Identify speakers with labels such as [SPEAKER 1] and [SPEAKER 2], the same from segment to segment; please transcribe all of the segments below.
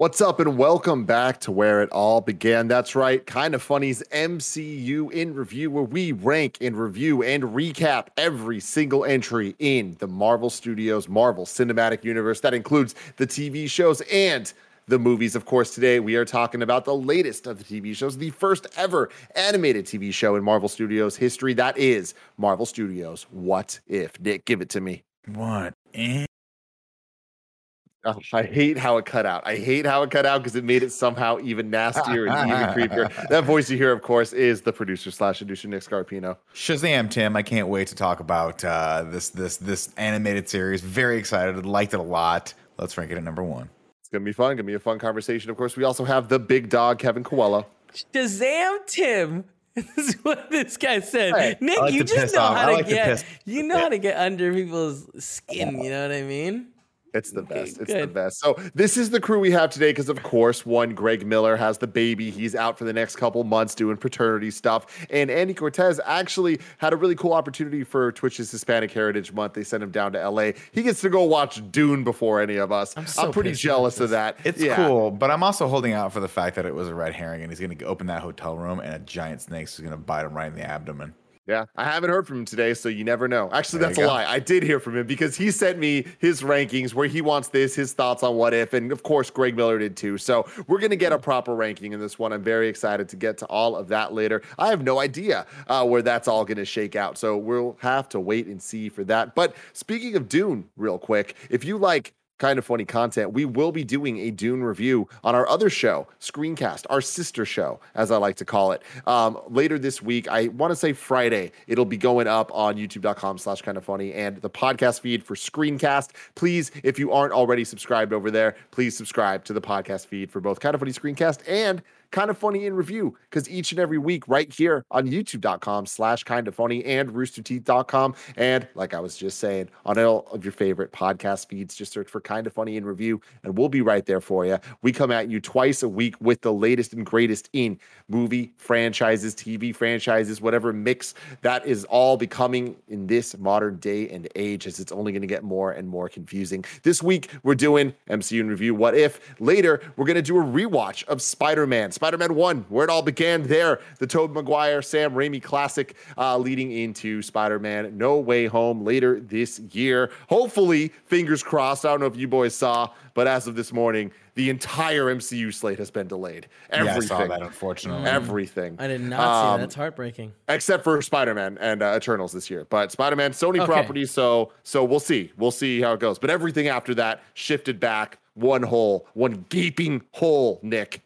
[SPEAKER 1] What's up, and welcome back to where it all began. That's right, Kind of Funny's MCU in review, where we rank and review and recap every single entry in the Marvel Studios Marvel Cinematic Universe. That includes the TV shows and the movies. Of course, today we are talking about the latest of the TV shows, the first ever animated TV show in Marvel Studios history. That is Marvel Studios What If. Nick, give it to me.
[SPEAKER 2] What if?
[SPEAKER 1] Oh, I hate how it cut out. I hate how it cut out because it made it somehow even nastier and even creepier. That voice you hear, of course, is the producer slash producer Nick Scarpino.
[SPEAKER 2] Shazam, Tim! I can't wait to talk about uh, this this this animated series. Very excited. Liked it a lot. Let's rank it at number one.
[SPEAKER 1] It's gonna be fun. Gonna be a fun conversation. Of course, we also have the big dog Kevin Coello.
[SPEAKER 3] Shazam, Tim! This is what this guy said.
[SPEAKER 1] Hey,
[SPEAKER 3] Nick,
[SPEAKER 2] like
[SPEAKER 3] you just know
[SPEAKER 2] off.
[SPEAKER 3] how to
[SPEAKER 2] like
[SPEAKER 3] get
[SPEAKER 2] piss-
[SPEAKER 3] you know how to get under people's skin. You know what I mean?
[SPEAKER 1] It's the
[SPEAKER 3] Okay,
[SPEAKER 1] best. It's the best. So this is the crew we have today because, of course, one Greg Miller has the baby. He's out for the next couple months doing paternity stuff, and Andy Cortez actually had a really cool opportunity for Twitch's Hispanic Heritage Month. They sent him down to LA. He gets to go watch Dune before any of us. I'm,
[SPEAKER 3] so
[SPEAKER 1] pretty jealous of that.
[SPEAKER 2] It's
[SPEAKER 1] Yeah.
[SPEAKER 2] cool, but I'm also holding out for the fact that it was a red herring, and he's going to open that hotel room, and a giant snake is going to bite him right in the abdomen.
[SPEAKER 1] Yeah, I haven't heard from him today, so you never know. Actually,
[SPEAKER 2] There
[SPEAKER 1] that's a lie. I did hear from him because he sent me his rankings where he wants this, his thoughts on what if, and of course, Greg Miller did too. So we're gonna get a proper ranking in this one. I'm very excited to get to all of that later. I have no idea uh, where that's all gonna shake out, so we'll have to wait and see for that. But speaking of Dune, real quick, if you like kind of funny content, we will be doing a Dune review on our other show, Screencast, our sister show, as I like to call it. Um, later this week, I want to say Friday, it'll be going up on youtube.com slash kind of funny and the podcast feed for Screencast. Please, if you aren't already subscribed over there, please subscribe to the podcast feed for both kind of funny Screencast and kind of funny in review because each and every week right here on youtube.com slash kind of funny and roosterteeth.com and like i was just saying on all of your favorite podcast feeds just search for kind of funny in review and we'll be right there for you we come at you twice a week with the latest and greatest in movie franchises tv franchises whatever mix that is all becoming in this modern day and age as it's only going to get more and more confusing. This week we're doing mcu in review what if. Later we're going to do a rewatch of spider-man spider-man 1 where it all began there the tobey maguire sam raimi classic uh, leading into spider-man no way home later this year hopefully fingers crossed i don't know if you boys saw but as of this morning the entire mcu slate has been delayed everything
[SPEAKER 2] Yeah, I saw that, unfortunately.
[SPEAKER 1] everything
[SPEAKER 3] I did not see
[SPEAKER 1] Um,
[SPEAKER 3] that. That's heartbreaking.
[SPEAKER 1] except for Spider-Man and uh, Eternals this year. But Spider-Man Sony
[SPEAKER 3] Okay.
[SPEAKER 1] property, so so we'll see. We'll see how it goes. But everything after that shifted back one hole, one gaping hole, Nick,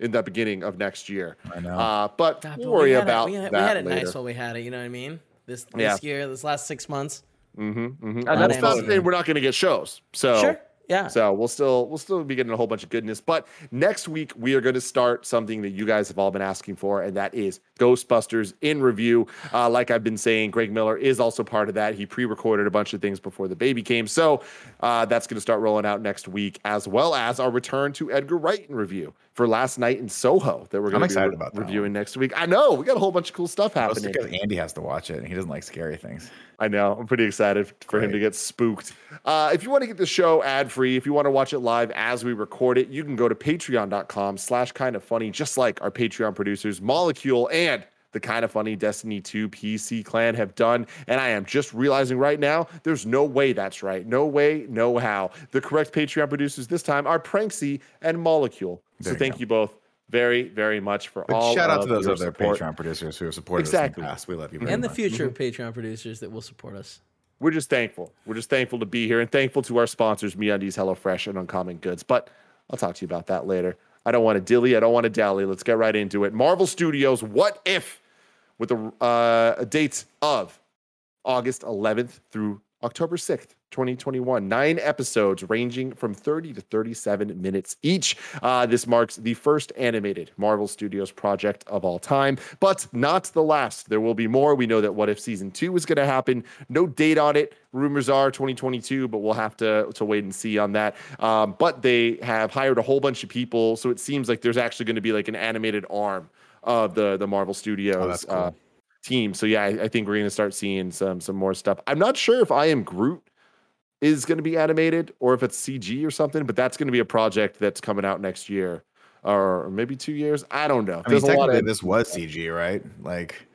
[SPEAKER 1] in the beginning of next year.
[SPEAKER 2] I know.
[SPEAKER 1] Uh, but
[SPEAKER 3] God,
[SPEAKER 1] we'll
[SPEAKER 3] but
[SPEAKER 1] worry
[SPEAKER 3] we had it-
[SPEAKER 1] about
[SPEAKER 3] we had,
[SPEAKER 1] that
[SPEAKER 3] we had it
[SPEAKER 1] later.
[SPEAKER 3] nice while we had it. You know what I mean? This this
[SPEAKER 1] Yeah.
[SPEAKER 3] year, this last six months.
[SPEAKER 1] Mm-hmm, mm-hmm.
[SPEAKER 3] Not
[SPEAKER 1] And that's not
[SPEAKER 3] Amazon.
[SPEAKER 1] saying we're not going to get shows. So
[SPEAKER 3] Sure. Yeah.
[SPEAKER 1] So we'll still we'll still be getting a whole bunch of goodness. But next week we are going to start something that you guys have all been asking for, and that is Ghostbusters in review. Uh, like I've been saying, Greg Miller is also part of that. He pre-recorded a bunch of things before the baby came, so uh, that's going to start rolling out next week, as well as our return to Edgar Wright in review for Last Night in Soho that we're going to be
[SPEAKER 2] excited
[SPEAKER 1] re-
[SPEAKER 2] about
[SPEAKER 1] reviewing next week. I know we got a whole bunch of cool stuff happening.
[SPEAKER 2] because Andy has to watch it, and he doesn't like scary things.
[SPEAKER 1] I know. I'm pretty excited for him to get spooked. Uh, if you want to get the show ad free, if you want to watch it live as we record it, you can go to patreon.com slash kind of funny, just like our Patreon producers, Molecule and the kind of funny Destiny 2 PC clan have done. And I am just realizing right now, there's no way that's right. No way, no how. The correct Patreon producers this time are Pranksy and Molecule.
[SPEAKER 2] There
[SPEAKER 1] so
[SPEAKER 2] you
[SPEAKER 1] thank
[SPEAKER 2] go.
[SPEAKER 1] you both very, very much for
[SPEAKER 2] But
[SPEAKER 1] all
[SPEAKER 2] shout out
[SPEAKER 1] of
[SPEAKER 2] to those other
[SPEAKER 1] support.
[SPEAKER 2] Patreon producers who have supported
[SPEAKER 1] Exactly.
[SPEAKER 2] us in the past. We love you very
[SPEAKER 3] and the
[SPEAKER 2] much.
[SPEAKER 3] future
[SPEAKER 1] Mm-hmm.
[SPEAKER 3] Patreon producers that will support us.
[SPEAKER 1] we're just thankful. We're just thankful to be here and thankful to our sponsors, MeUndies, HelloFresh, and Uncommon Goods. But I'll talk to you about that later. I don't want to dilly. I don't want to dally. Let's get right into it. Marvel Studios, What If, with a, uh, a date of August 11th through October 6th, 2021. Nine episodes ranging from 30 to 37 minutes each. Uh, this marks the first animated Marvel Studios project of all time, but not the last. There will be more. We know that What If Season 2 is going to happen. No date on it. Rumors are 2022, but we'll have to, to wait and see on that. Um, but they have hired a whole bunch of people, so it seems like there's actually going to be like an animated arm of the, the Marvel Studios.
[SPEAKER 2] Oh, that's cool.
[SPEAKER 1] uh, team. So yeah, I, I think we're gonna start seeing some some more stuff. I'm not sure if I am Groot is gonna be animated or if it's CG or something, but that's gonna be a project that's coming out next year or maybe two years. I don't know.
[SPEAKER 2] I mean,
[SPEAKER 1] There's a lot
[SPEAKER 2] technically,
[SPEAKER 1] of
[SPEAKER 2] this was CG, right? Like,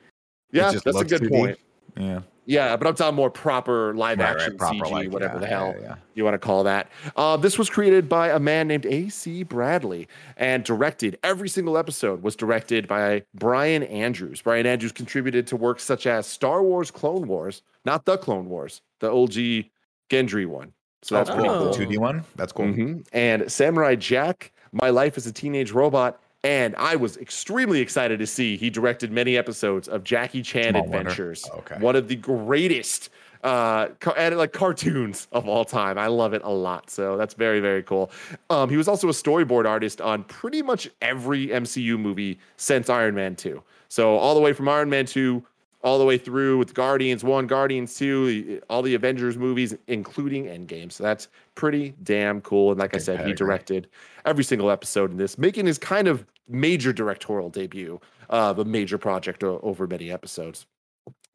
[SPEAKER 1] yeah, that's a good
[SPEAKER 2] 2D.
[SPEAKER 1] point.
[SPEAKER 2] Yeah,
[SPEAKER 1] Yeah, but I'm talking more proper live
[SPEAKER 2] Right, right,
[SPEAKER 1] action
[SPEAKER 2] proper,
[SPEAKER 1] CG,
[SPEAKER 2] like,
[SPEAKER 1] whatever
[SPEAKER 2] yeah,
[SPEAKER 1] the hell
[SPEAKER 2] yeah.
[SPEAKER 1] you want to call that. Uh, this was created by a man named A.C. Bradley and directed. Every single episode was directed by Brian Andrews. Brian Andrews contributed to works such as Star Wars Clone Wars, not the Clone Wars, the OG Genndy one. So that's
[SPEAKER 2] oh,
[SPEAKER 1] pretty
[SPEAKER 2] cool.
[SPEAKER 1] cool.
[SPEAKER 2] The 2D one. That's cool.
[SPEAKER 1] Mhm. And Samurai Jack, My Life as a Teenage Robot. And I was extremely excited to see he directed many episodes of Jackie Chan
[SPEAKER 2] Small
[SPEAKER 1] Adventures.
[SPEAKER 2] Oh, okay.
[SPEAKER 1] One of the greatest uh and like cartoons of all time. I love it a lot. So that's very very cool. Um he was also a storyboard artist on pretty much every MCU movie since Iron Man 2. So all the way from Iron Man 2 all the way through with Guardians 1, Guardians 2, all the Avengers movies, including Endgame. So that's pretty damn cool. And like I said, he directed every single episode in this, making his kind of major directorial debut of a major project o- over many episodes.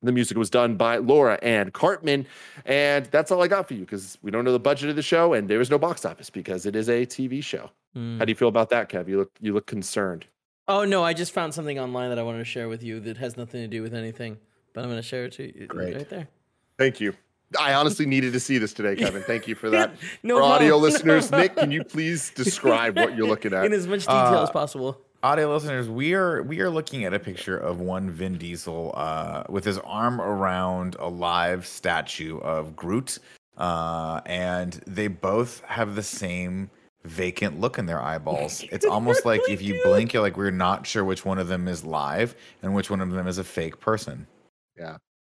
[SPEAKER 1] The music was done by Laura Karpman. And that's all I got for you because we don't know the budget of the show and there is no box office because it is a TV show.
[SPEAKER 3] Mm.
[SPEAKER 1] How do you feel about that, Kev? You look you look concerned.
[SPEAKER 3] Oh no, I just found something online that I wanted to share with you that has nothing to do with anything, but I'm going to share it to you
[SPEAKER 2] Great.
[SPEAKER 3] right there.
[SPEAKER 1] Thank you. I honestly needed to see this today, Kevin. Thank you for that.
[SPEAKER 3] No
[SPEAKER 1] For audio
[SPEAKER 3] problem.
[SPEAKER 1] listeners, Nick, can you please describe what you're looking at?
[SPEAKER 3] in as much detail as
[SPEAKER 2] Uh,
[SPEAKER 3] possible.
[SPEAKER 2] Audio listeners, we are we are looking at a picture of one Vin Diesel uh, with his arm around a live statue of Groot, uh, and they both have the same vacant look in their eyeballs. It's almost like if you blink, you're like we're not sure which one of them is live and which one of them is a fake person.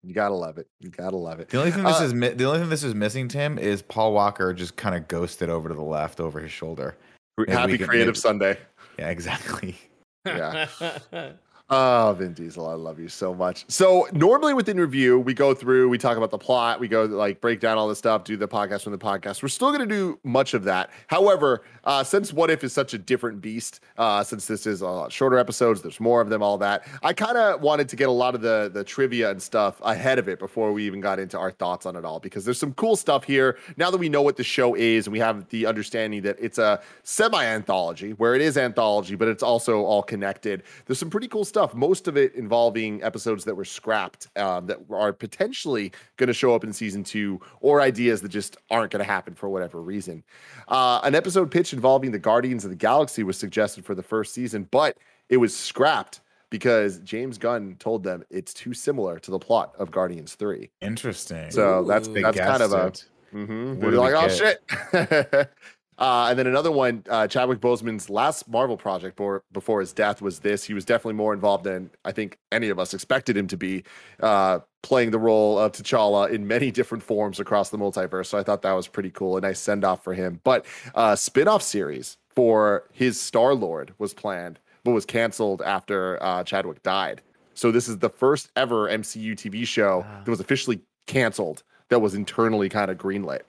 [SPEAKER 1] You gotta love it. You gotta love it.
[SPEAKER 2] The only thing this
[SPEAKER 1] Uh,
[SPEAKER 2] is mi- the only thing this is missing, Tim, is Paul Walker just kind of ghosted over to the left over his shoulder. Maybe
[SPEAKER 1] Happy Creative
[SPEAKER 2] maybe-
[SPEAKER 1] Sunday.
[SPEAKER 2] Yeah, exactly.
[SPEAKER 1] yeah. Oh, Vin Diesel, I love you so much. So normally within review, we go through, we talk about the plot, we go like break down all this stuff, do the podcast from the podcast. We're still going to do much of that. However, uh, since What If is such a different beast, uh, since this is a lot shorter episodes, there's more of them, all that. I kind of wanted to get a lot of the the trivia and stuff ahead of it before we even got into our thoughts on it all, because there's some cool stuff here. Now that we know what the show is, and we have the understanding that it's a semi anthology, where it is anthology, but it's also all connected. There's some pretty cool stuff. Most of it involving episodes that were scrapped um, that are potentially going to show up in season two, or ideas that just aren't going to happen for whatever reason. Uh, an episode pitch involving the Guardians of the Galaxy was suggested for the first season, but it was scrapped because James Gunn told them it's too similar to the plot of Guardians 3.
[SPEAKER 2] Interesting.
[SPEAKER 1] So that's
[SPEAKER 3] Ooh.
[SPEAKER 2] They
[SPEAKER 1] that's kind of a. Mm-hmm.
[SPEAKER 2] What
[SPEAKER 1] We're like, oh
[SPEAKER 2] get?
[SPEAKER 1] shit. uh, and then another one, uh, Chadwick Boseman's last Marvel project before, before his death was this. He was definitely more involved than I think any of us expected him to be, uh, playing the role of T'Challa in many different forms across the multiverse. So I thought that was pretty cool. A nice send off for him. But uh, spin off series for his Star Lord was planned, but was canceled after uh, Chadwick died. So this is the first ever MCU TV show
[SPEAKER 3] Wow.
[SPEAKER 1] that was officially canceled that was internally kind of greenlit.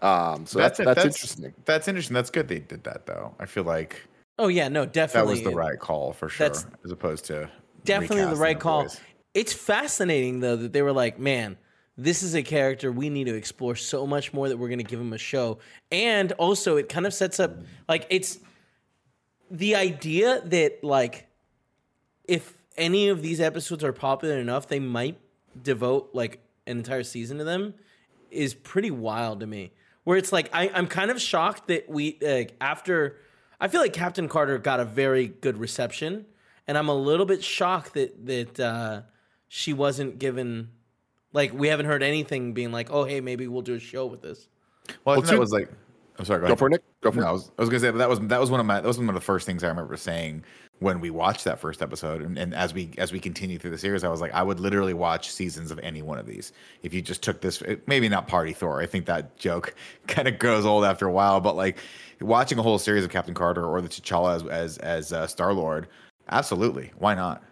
[SPEAKER 1] Um, so that's that's, interesting.
[SPEAKER 2] That's interesting. That's good they did that though. I feel like
[SPEAKER 3] oh yeah, no, definitely.
[SPEAKER 2] that was the right call for sure,
[SPEAKER 3] That's
[SPEAKER 2] as opposed to
[SPEAKER 3] definitely the
[SPEAKER 2] recasting
[SPEAKER 3] right call.
[SPEAKER 2] boys.
[SPEAKER 3] It's fascinating though that they were like, man, this is a character we need to explore so much more that we're going to give him a show. And also it kind of sets up like it's the idea that like if any of these episodes are popular enough, they might devote like an entire season to them is pretty wild to me. Where it's like I, I'm kind of shocked that we like after I feel like Captain Carter got a very good reception, and I'm a little bit shocked that that uh, she wasn't given like we haven't heard anything being like, oh hey maybe we'll do a show with this.
[SPEAKER 2] Well, I
[SPEAKER 1] Well,
[SPEAKER 2] think that was like I'm sorry. Go,
[SPEAKER 1] Go for it, Nick. Go for
[SPEAKER 2] No, I
[SPEAKER 1] it.
[SPEAKER 2] was, I was gonna say that was that was one of my that was one of the first things I remember saying when we watched that first episode, and, and as we as we continue through the series, I was like, I would literally watch seasons of any one of these if you just took this. Maybe not Party Thor. I think that joke kind of grows old after a while, but like watching a whole series of Captain Carter or the T'Challa as as, as uh, Star Lord, absolutely, why not?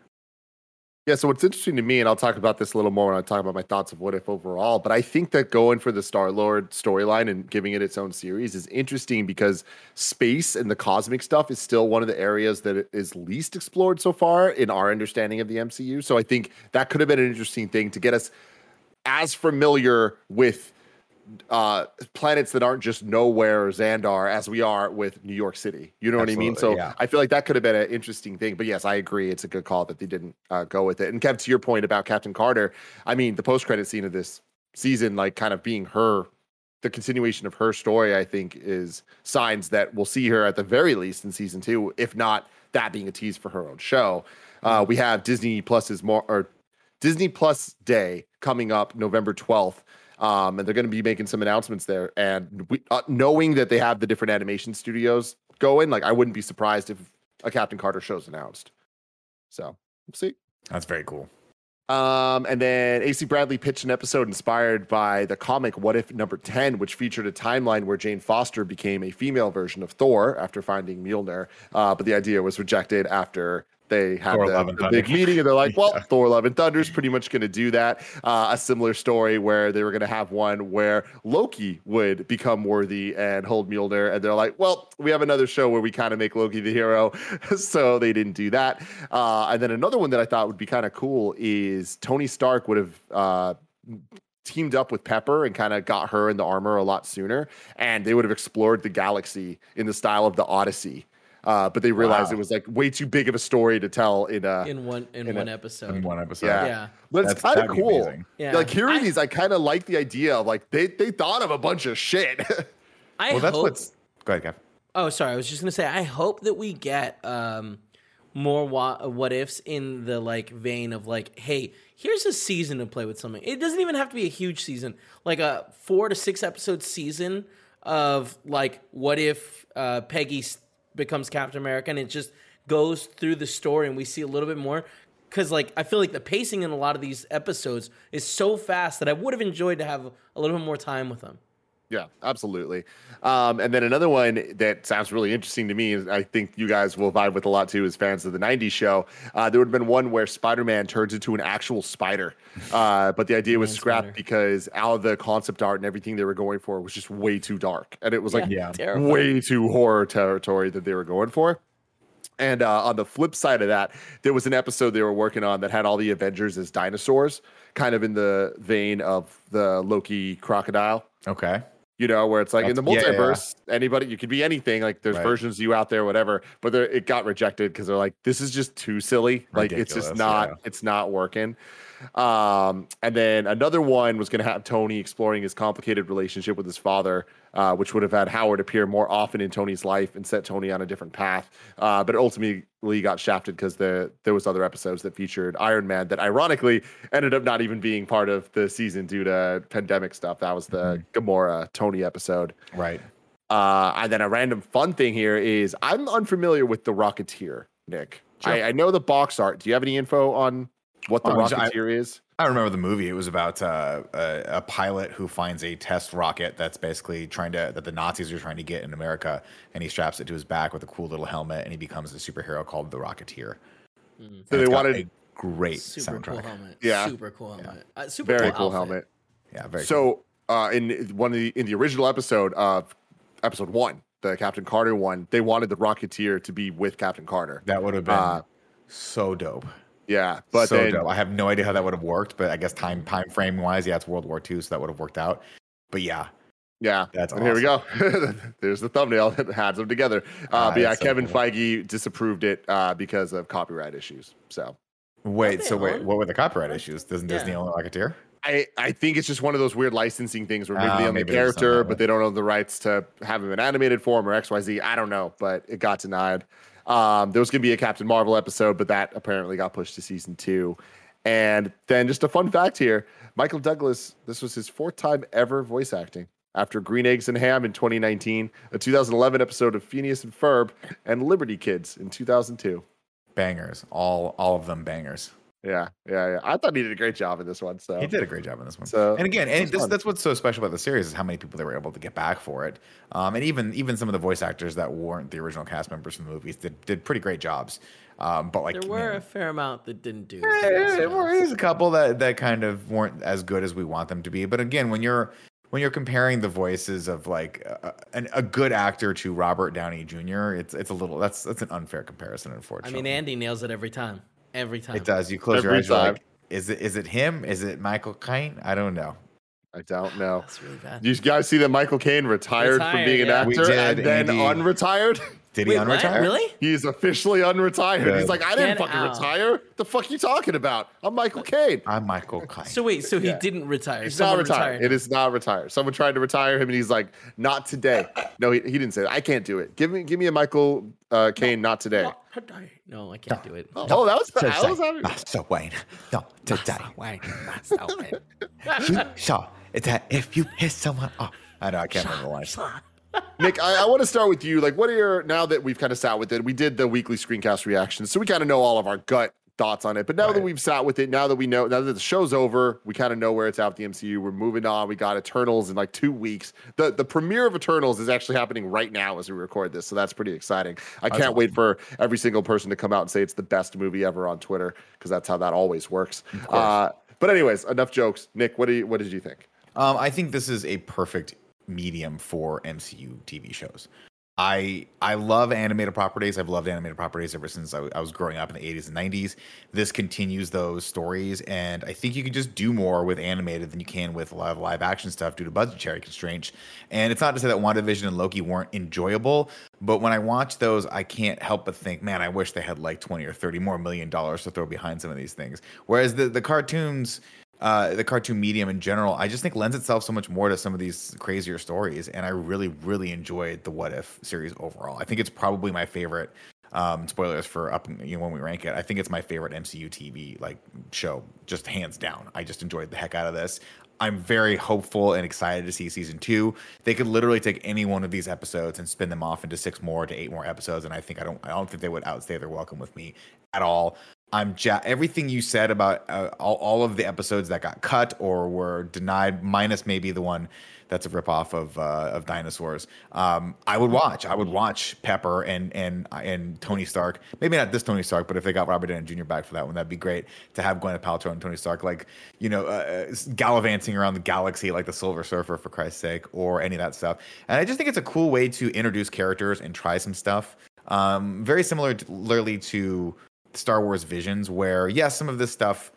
[SPEAKER 1] Yeah, so what's interesting to me, and I'll talk about this a little more when I talk about my thoughts of what if overall, but I think that going for the Star Lord storyline and giving it its own series is interesting because space and the cosmic stuff is still one of the areas that is least explored so far in our understanding of the MCU. So I think that could have been an interesting thing to get us as familiar with uh planets that aren't just Knowhere Xandar as we are with New York City. You know what I mean? So
[SPEAKER 2] yeah.
[SPEAKER 1] I feel like that could have been an interesting thing. But yes, I agree. It's a good call that they didn't uh, go with it. And Kev, to your point about Captain Carter, I mean, the post credit scene of this season, like kind of being her, the continuation of her story, I think is signs that we'll see her at the very least in season two, if not that being a tease for her own show. Uh, we have Disney Plus's more or Disney Plus Day coming up November 12th. Um, and they're going to be making some announcements there. And we, uh, knowing that they have the different animation studios going, like I wouldn't be surprised if a Captain Carter show's announced. So we'll see.
[SPEAKER 2] That's very cool.
[SPEAKER 1] Um, and then AC Bradley pitched an episode inspired by the comic What If Number 10, which featured a timeline where Jane Foster became a female version of Thor after finding Mjolnir. Uh, but the idea was rejected after they had
[SPEAKER 2] Thor
[SPEAKER 1] the, the big meeting and they're like, well, Thor Love and Thunder is pretty much going to do that. Uh, a similar story where they were going to have one where Loki would become worthy and hold Mjolnir. And they're like, well, we have another show where we kind of make Loki the hero. so they didn't do that. Uh, and then another one that I thought would be kind of cool is Tony Stark would have. Uh, teamed up with Pepper and kind of got her in the armor a lot sooner, and they would have explored the galaxy in the style of the Odyssey. Uh, but they realized
[SPEAKER 2] Wow.
[SPEAKER 1] it was like way too big of a story to tell in a.
[SPEAKER 3] in one in,
[SPEAKER 1] in a-
[SPEAKER 3] one episode.
[SPEAKER 2] In one episode.
[SPEAKER 1] Yeah.
[SPEAKER 3] Yeah.
[SPEAKER 1] but it's kind of cool.
[SPEAKER 3] Yeah.
[SPEAKER 1] Like hearing
[SPEAKER 3] I-
[SPEAKER 1] these, I kind of like the idea of like they they thought of a bunch of shit.
[SPEAKER 3] I
[SPEAKER 2] Well, that's
[SPEAKER 3] hope.
[SPEAKER 2] what's. Go ahead, Kev.
[SPEAKER 3] Oh, sorry. I was just gonna say. I hope that we get um, more what, what ifs in the like vein of like, hey, here's a season to play with something. It doesn't even have to be a huge season, like a four to six episode season of like, what if uh, Peggy s- becomes Captain America, and it just goes through the story, and we see a little bit more. Because like I feel like the pacing in a lot of these episodes is so fast that I would have enjoyed to have a little bit more time with them.
[SPEAKER 1] Yeah, absolutely. Um, and then another one that sounds really interesting to me, is I think you guys will vibe with a lot too, as fans of the '90s show. Uh, there would have been one where Spider-Man turns into an actual spider, uh, but the idea was scrapped
[SPEAKER 3] spider.
[SPEAKER 1] because all of the concept art and everything they were going for was just way too dark, and it was like
[SPEAKER 2] Yeah.
[SPEAKER 3] terrifying.
[SPEAKER 1] way too horror territory that they were going for. And uh, on the flip side of that, there was an episode they were working on that had all the Avengers as dinosaurs, kind of in the vein of the Loki crocodile
[SPEAKER 2] Okay.
[SPEAKER 1] You know, where it's like in the
[SPEAKER 2] That's- yeah, yeah,
[SPEAKER 1] multiverse, anybody you could be anything. Like there's
[SPEAKER 2] Right.
[SPEAKER 1] versions of you out there, whatever. But it got rejected because they're like, this is just too silly. Like it's just not,
[SPEAKER 2] yeah.
[SPEAKER 1] it's not working. Um, and then another one was going to have Tony exploring his complicated relationship with his father, uh, which would have had Howard appear more often in Tony's life and set Tony on a different path. Uh, but ultimately got shafted because the there was other episodes that featured Iron Man that ironically ended up not even being part of the season due to pandemic stuff. That was the Gamora Tony episode.
[SPEAKER 2] Right.
[SPEAKER 1] Uh, and then a random fun thing here is I'm unfamiliar with the Rocketeer, Nick.
[SPEAKER 2] Sure.
[SPEAKER 1] I, I know the box art. Do you have any info on what the
[SPEAKER 2] Oh, I-
[SPEAKER 1] Rocketeer is?
[SPEAKER 2] I remember the movie. It was about uh, a, a pilot who finds a test rocket that's basically trying to that the Nazis are trying to get in America, and he straps it to his back with a cool little helmet, and he becomes a superhero called the Rocketeer.
[SPEAKER 1] So they wanted
[SPEAKER 2] a great
[SPEAKER 3] Super cool
[SPEAKER 2] soundtrack.
[SPEAKER 3] helmet.
[SPEAKER 1] Yeah.
[SPEAKER 3] Super cool helmet. Uh, super
[SPEAKER 1] very
[SPEAKER 3] cool,
[SPEAKER 1] cool helmet.
[SPEAKER 2] Yeah, very. cool.
[SPEAKER 1] So uh, in one of the in the original episode of episode one, the Captain Carter one, they wanted the Rocketeer to be with Captain Carter.
[SPEAKER 2] that would have been
[SPEAKER 1] uh,
[SPEAKER 2] so dope.
[SPEAKER 1] Yeah, but
[SPEAKER 2] so
[SPEAKER 1] then
[SPEAKER 2] dope. I have no idea how that would have worked, but I guess time time frame wise, yeah, it's World War II, so that would have worked out. But yeah,
[SPEAKER 1] Yeah,
[SPEAKER 2] That's
[SPEAKER 1] and here we go. There's the thumbnail that has them together. Uh, but yeah,
[SPEAKER 2] that's so
[SPEAKER 1] Kevin
[SPEAKER 2] cool.
[SPEAKER 1] Feige disapproved it uh, because of copyright issues. So
[SPEAKER 2] wait,
[SPEAKER 3] they
[SPEAKER 2] so wait, what were the copyright issues? Doesn't Disney
[SPEAKER 3] Yeah.
[SPEAKER 2] own Rocketeer?
[SPEAKER 1] I, I think it's just one of those weird licensing things where maybe
[SPEAKER 2] Ah,
[SPEAKER 1] they own the
[SPEAKER 2] maybe there's something
[SPEAKER 1] character, but they don't own the rights to have him in animated form or XYZ. I don't know, but it got denied. Um, there was going to be a Captain Marvel episode, but that apparently got pushed to season two. And then just a fun fact here Michael Douglas, this was his fourth time ever voice acting. after Green Eggs and Ham in 2019, a 2011 episode of Phineas and Ferb, and Liberty Kids in 2002.
[SPEAKER 2] Bangers, all all of them bangers.
[SPEAKER 1] Yeah, yeah, yeah. I thought he did a great job in this one. So
[SPEAKER 2] he did a great job in this one.
[SPEAKER 1] So
[SPEAKER 2] and again, and this, that's what's so special about the series is how many people they were able to get back for it. Um, and even even some of the voice actors that weren't the original cast members from the movies did did pretty great jobs. Um, but like
[SPEAKER 3] there were a fair amount that didn't do.
[SPEAKER 2] Yeah, there's a couple that that kind of weren't as good as we want them to be. But again, when you're when you're comparing the voices of like a, a, good actor to Robert Downey Jr., it's it's a little that's that's an unfair comparison, unfortunately.
[SPEAKER 3] I mean, Andy nails it every time. Every time
[SPEAKER 2] it does. You close Every your eyes, you're like, is it is it him? Is it Michael Caine? I don't know.
[SPEAKER 1] I don't know. That's really bad. You guys see that Michael Caine retired, retired from being yeah. an actor did, and then Andy. unretired?
[SPEAKER 2] Did Wait, he unretire? What?
[SPEAKER 3] Really?
[SPEAKER 1] He's officially unretired. Good. He's like, I didn't Get fucking out. retire. The fuck you talking about? I'm Michael Caine.
[SPEAKER 2] I'm Michael Caine.
[SPEAKER 3] So wait, so he yeah. didn't retire.
[SPEAKER 1] He's Someone not retired. It is not retired. Someone tried to retire him, and he's like, not today. No, he, he didn't say that. I can't do it. Give me give me a Michael uh, Caine, no, not today. Not
[SPEAKER 3] today. No, I can't no. do it.
[SPEAKER 1] Oh, no, that was
[SPEAKER 2] today.
[SPEAKER 1] That was having...
[SPEAKER 2] Master Wayne. No, today. Wayne. Master Wayne. you saw that if you hit someone off. I know I can't remember why.
[SPEAKER 1] Nick, I, I want to start with you. Like, what are your now that we've kind of sat with it? We did the weekly screencast reactions, so we kind of know all of our gut thoughts on it. But now right. that we've sat with it, now that we know, now that the show's over, we kind of know where it's at with the MCU. We're moving on. We got Eternals in like two weeks. The the premiere of Eternals is actually happening right now as we record this, so that's pretty exciting. I can't wait for every single person to come out and say it's the best movie ever on Twitter because that's how that always works. Uh, but anyways, enough jokes. Nick, what do you what did you think?
[SPEAKER 2] Um, I think this is a perfect medium for MCU TV shows. I I love animated properties. I've loved animated properties ever since I, I, was growing up in the 80s and 90s. This continues those stories, and I think you can just do more with animated than you can with a lot of live action stuff due to budgetary constraints. And it's not to say that WandaVision and Loki weren't enjoyable, but when I watch those, I can't help but think, man, I wish they had like 20 or 30 more million dollars to throw behind some of these things. Whereas the the cartoons uh, the cartoon medium in general, I just think lends itself so much more to some of these crazier stories. And I really, really enjoyed the What If series overall. I think it's probably my favorite. Um, spoilers for up you know, when we rank it. I think it's my favorite MCU TV like show, just hands down. I just enjoyed the heck out of this. I'm very hopeful and excited to see season two. They could literally take any one of these episodes and spin them off into six more to eight more episodes, and I think I don't I don't think they would outstay their welcome with me at all. I'm ja- everything you said about uh, all, all of the episodes that got cut or were denied, minus maybe the one that's a ripoff of uh, of dinosaurs. Um, I would watch. I would watch Pepper and and and Tony Stark. Maybe not this Tony Stark, but if they got Robert Downey Jr. back for that one, that'd be great to have Gwyneth Paltrow and Tony Stark like you know uh, gallivanting around the galaxy like the Silver Surfer for Christ's sake, or any of that stuff. And I just think it's a cool way to introduce characters and try some stuff. Um, very similarly to Star Wars Visions, where yes, some of this stuff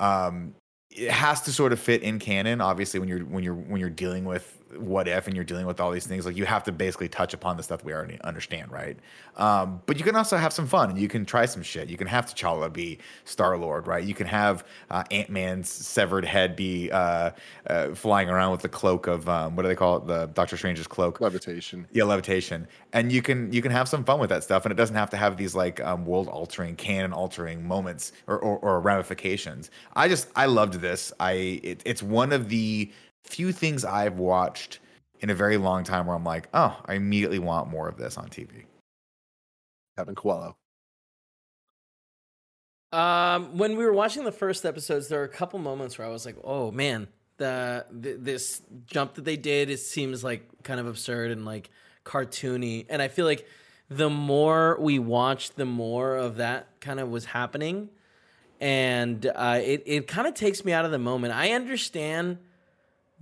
[SPEAKER 2] um, it has to sort of fit in canon. Obviously, when you're when you're when you're dealing with what if and you're dealing with all these things like you have to basically touch upon the stuff we already understand right? Um, but you can also have some fun and you can try some shit. You can have t'challa be star lord right? You can have uh, ant-man's severed head be uh, uh, flying around with the cloak of um, what do they call it? The doctor strange's cloak.
[SPEAKER 1] Levitation.
[SPEAKER 2] Yeah levitation. And you can you can have some fun with that stuff and it doesn't have to have these like um, world altering canon altering moments or, or, or, ramifications. I just i loved this. I it, it's one of the few things I've watched in a very long time where I'm like, oh, I immediately want more of this on TV.
[SPEAKER 1] Kevin Coello.
[SPEAKER 3] Um, when we were watching the first episodes, there were a couple moments where I was like, "Oh man, the, the this jump that they did it seems like kind of absurd and like cartoony." And I feel like the more we watched, the more of that kind of was happening, and uh, it it kind of takes me out of the moment. I understand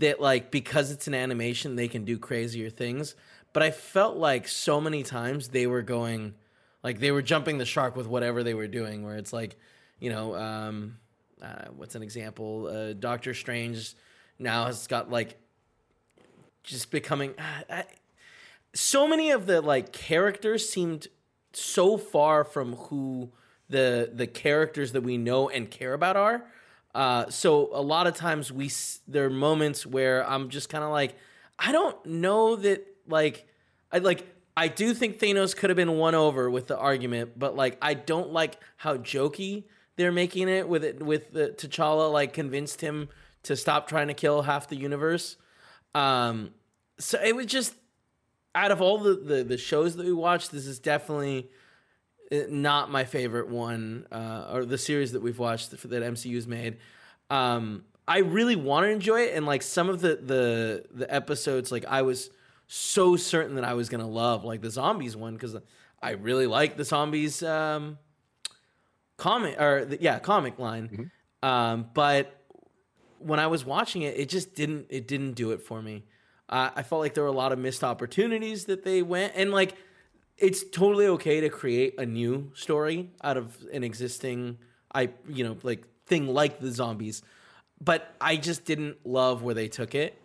[SPEAKER 3] that like because it's an animation they can do crazier things. But i felt like so many times they were going like they were jumping the shark with whatever they were doing where it's like you know um, uh, what's an example? Uh, doctor strange now has got like just becoming uh, so many of the like characters seemed so far from who the the characters that we know and care about are uh, so a lot of times we there are moments where I'm just kind of like, I don't know that like I like I do think Thanos could have been won over with the argument, but like I don't like how jokey they're making it with it with the T'Challa like convinced him to stop trying to kill half the universe. Um, so it was just out of all the, the the shows that we watched, this is definitely not my favorite one, uh, or the series that we've watched that MCU's made. Um, I really want to enjoy it, and like some of the the the episodes, like I was so certain that I was gonna love, like the zombies one, because I really like the zombies um, comic or the, yeah comic line. Mm-hmm. Um, but when I was watching it, it just didn't it didn't do it for me. Uh, I felt like there were a lot of missed opportunities that they went and like it's totally okay to create a new story out of an existing I you know like thing like the zombies, but I just didn't love where they took it.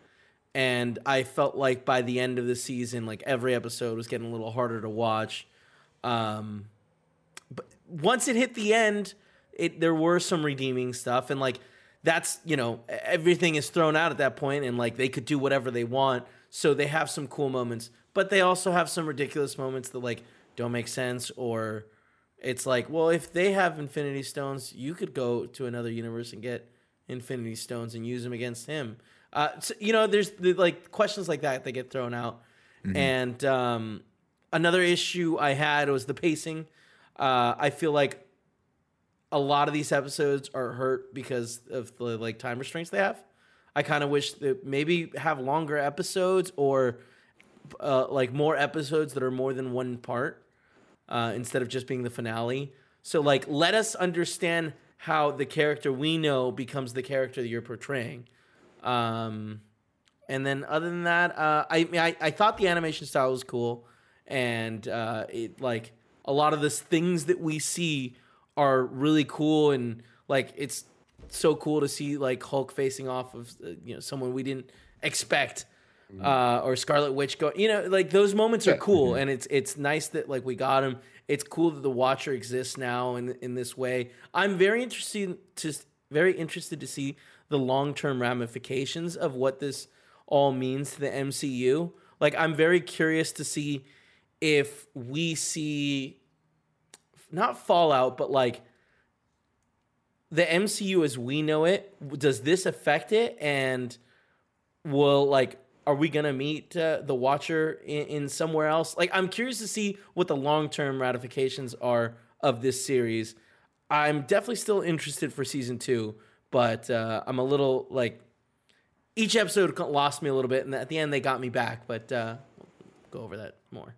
[SPEAKER 3] And I felt like by the end of the season, like every episode was getting a little harder to watch. Um, but once it hit the end, it there were some redeeming stuff, and like that's you know everything is thrown out at that point and like they could do whatever they want so they have some cool moments but they also have some ridiculous moments that like don't make sense or it's like well if they have infinity stones you could go to another universe and get infinity stones and use them against him uh, so, you know there's the, like questions like that that get thrown out mm-hmm. and um, another issue i had was the pacing uh, i feel like a lot of these episodes are hurt because of the like time restraints they have. I kind of wish that maybe have longer episodes or uh, like more episodes that are more than one part uh, instead of just being the finale. So like let us understand how the character we know becomes the character that you're portraying. Um, and then other than that, uh, I, I I thought the animation style was cool, and uh, it like a lot of the things that we see are really cool and like it's so cool to see like Hulk facing off of uh, you know someone we didn't expect. Uh, or Scarlet Witch go you know like those moments are cool mm-hmm. and it's it's nice that like we got him it's cool that the Watcher exists now in in this way I'm very interested to very interested to see the long term ramifications of what this all means to the MCU like I'm very curious to see if we see not fallout, but like the MCU as we know it. Does this affect it? And will like are we gonna meet uh, the Watcher in, in, somewhere else? Like, I'm curious to see what the long term ratifications are of this series. I'm definitely still interested for season two, but uh, I'm a little like each episode lost me a little bit, and at the end they got me back. But uh, we'll go over that more.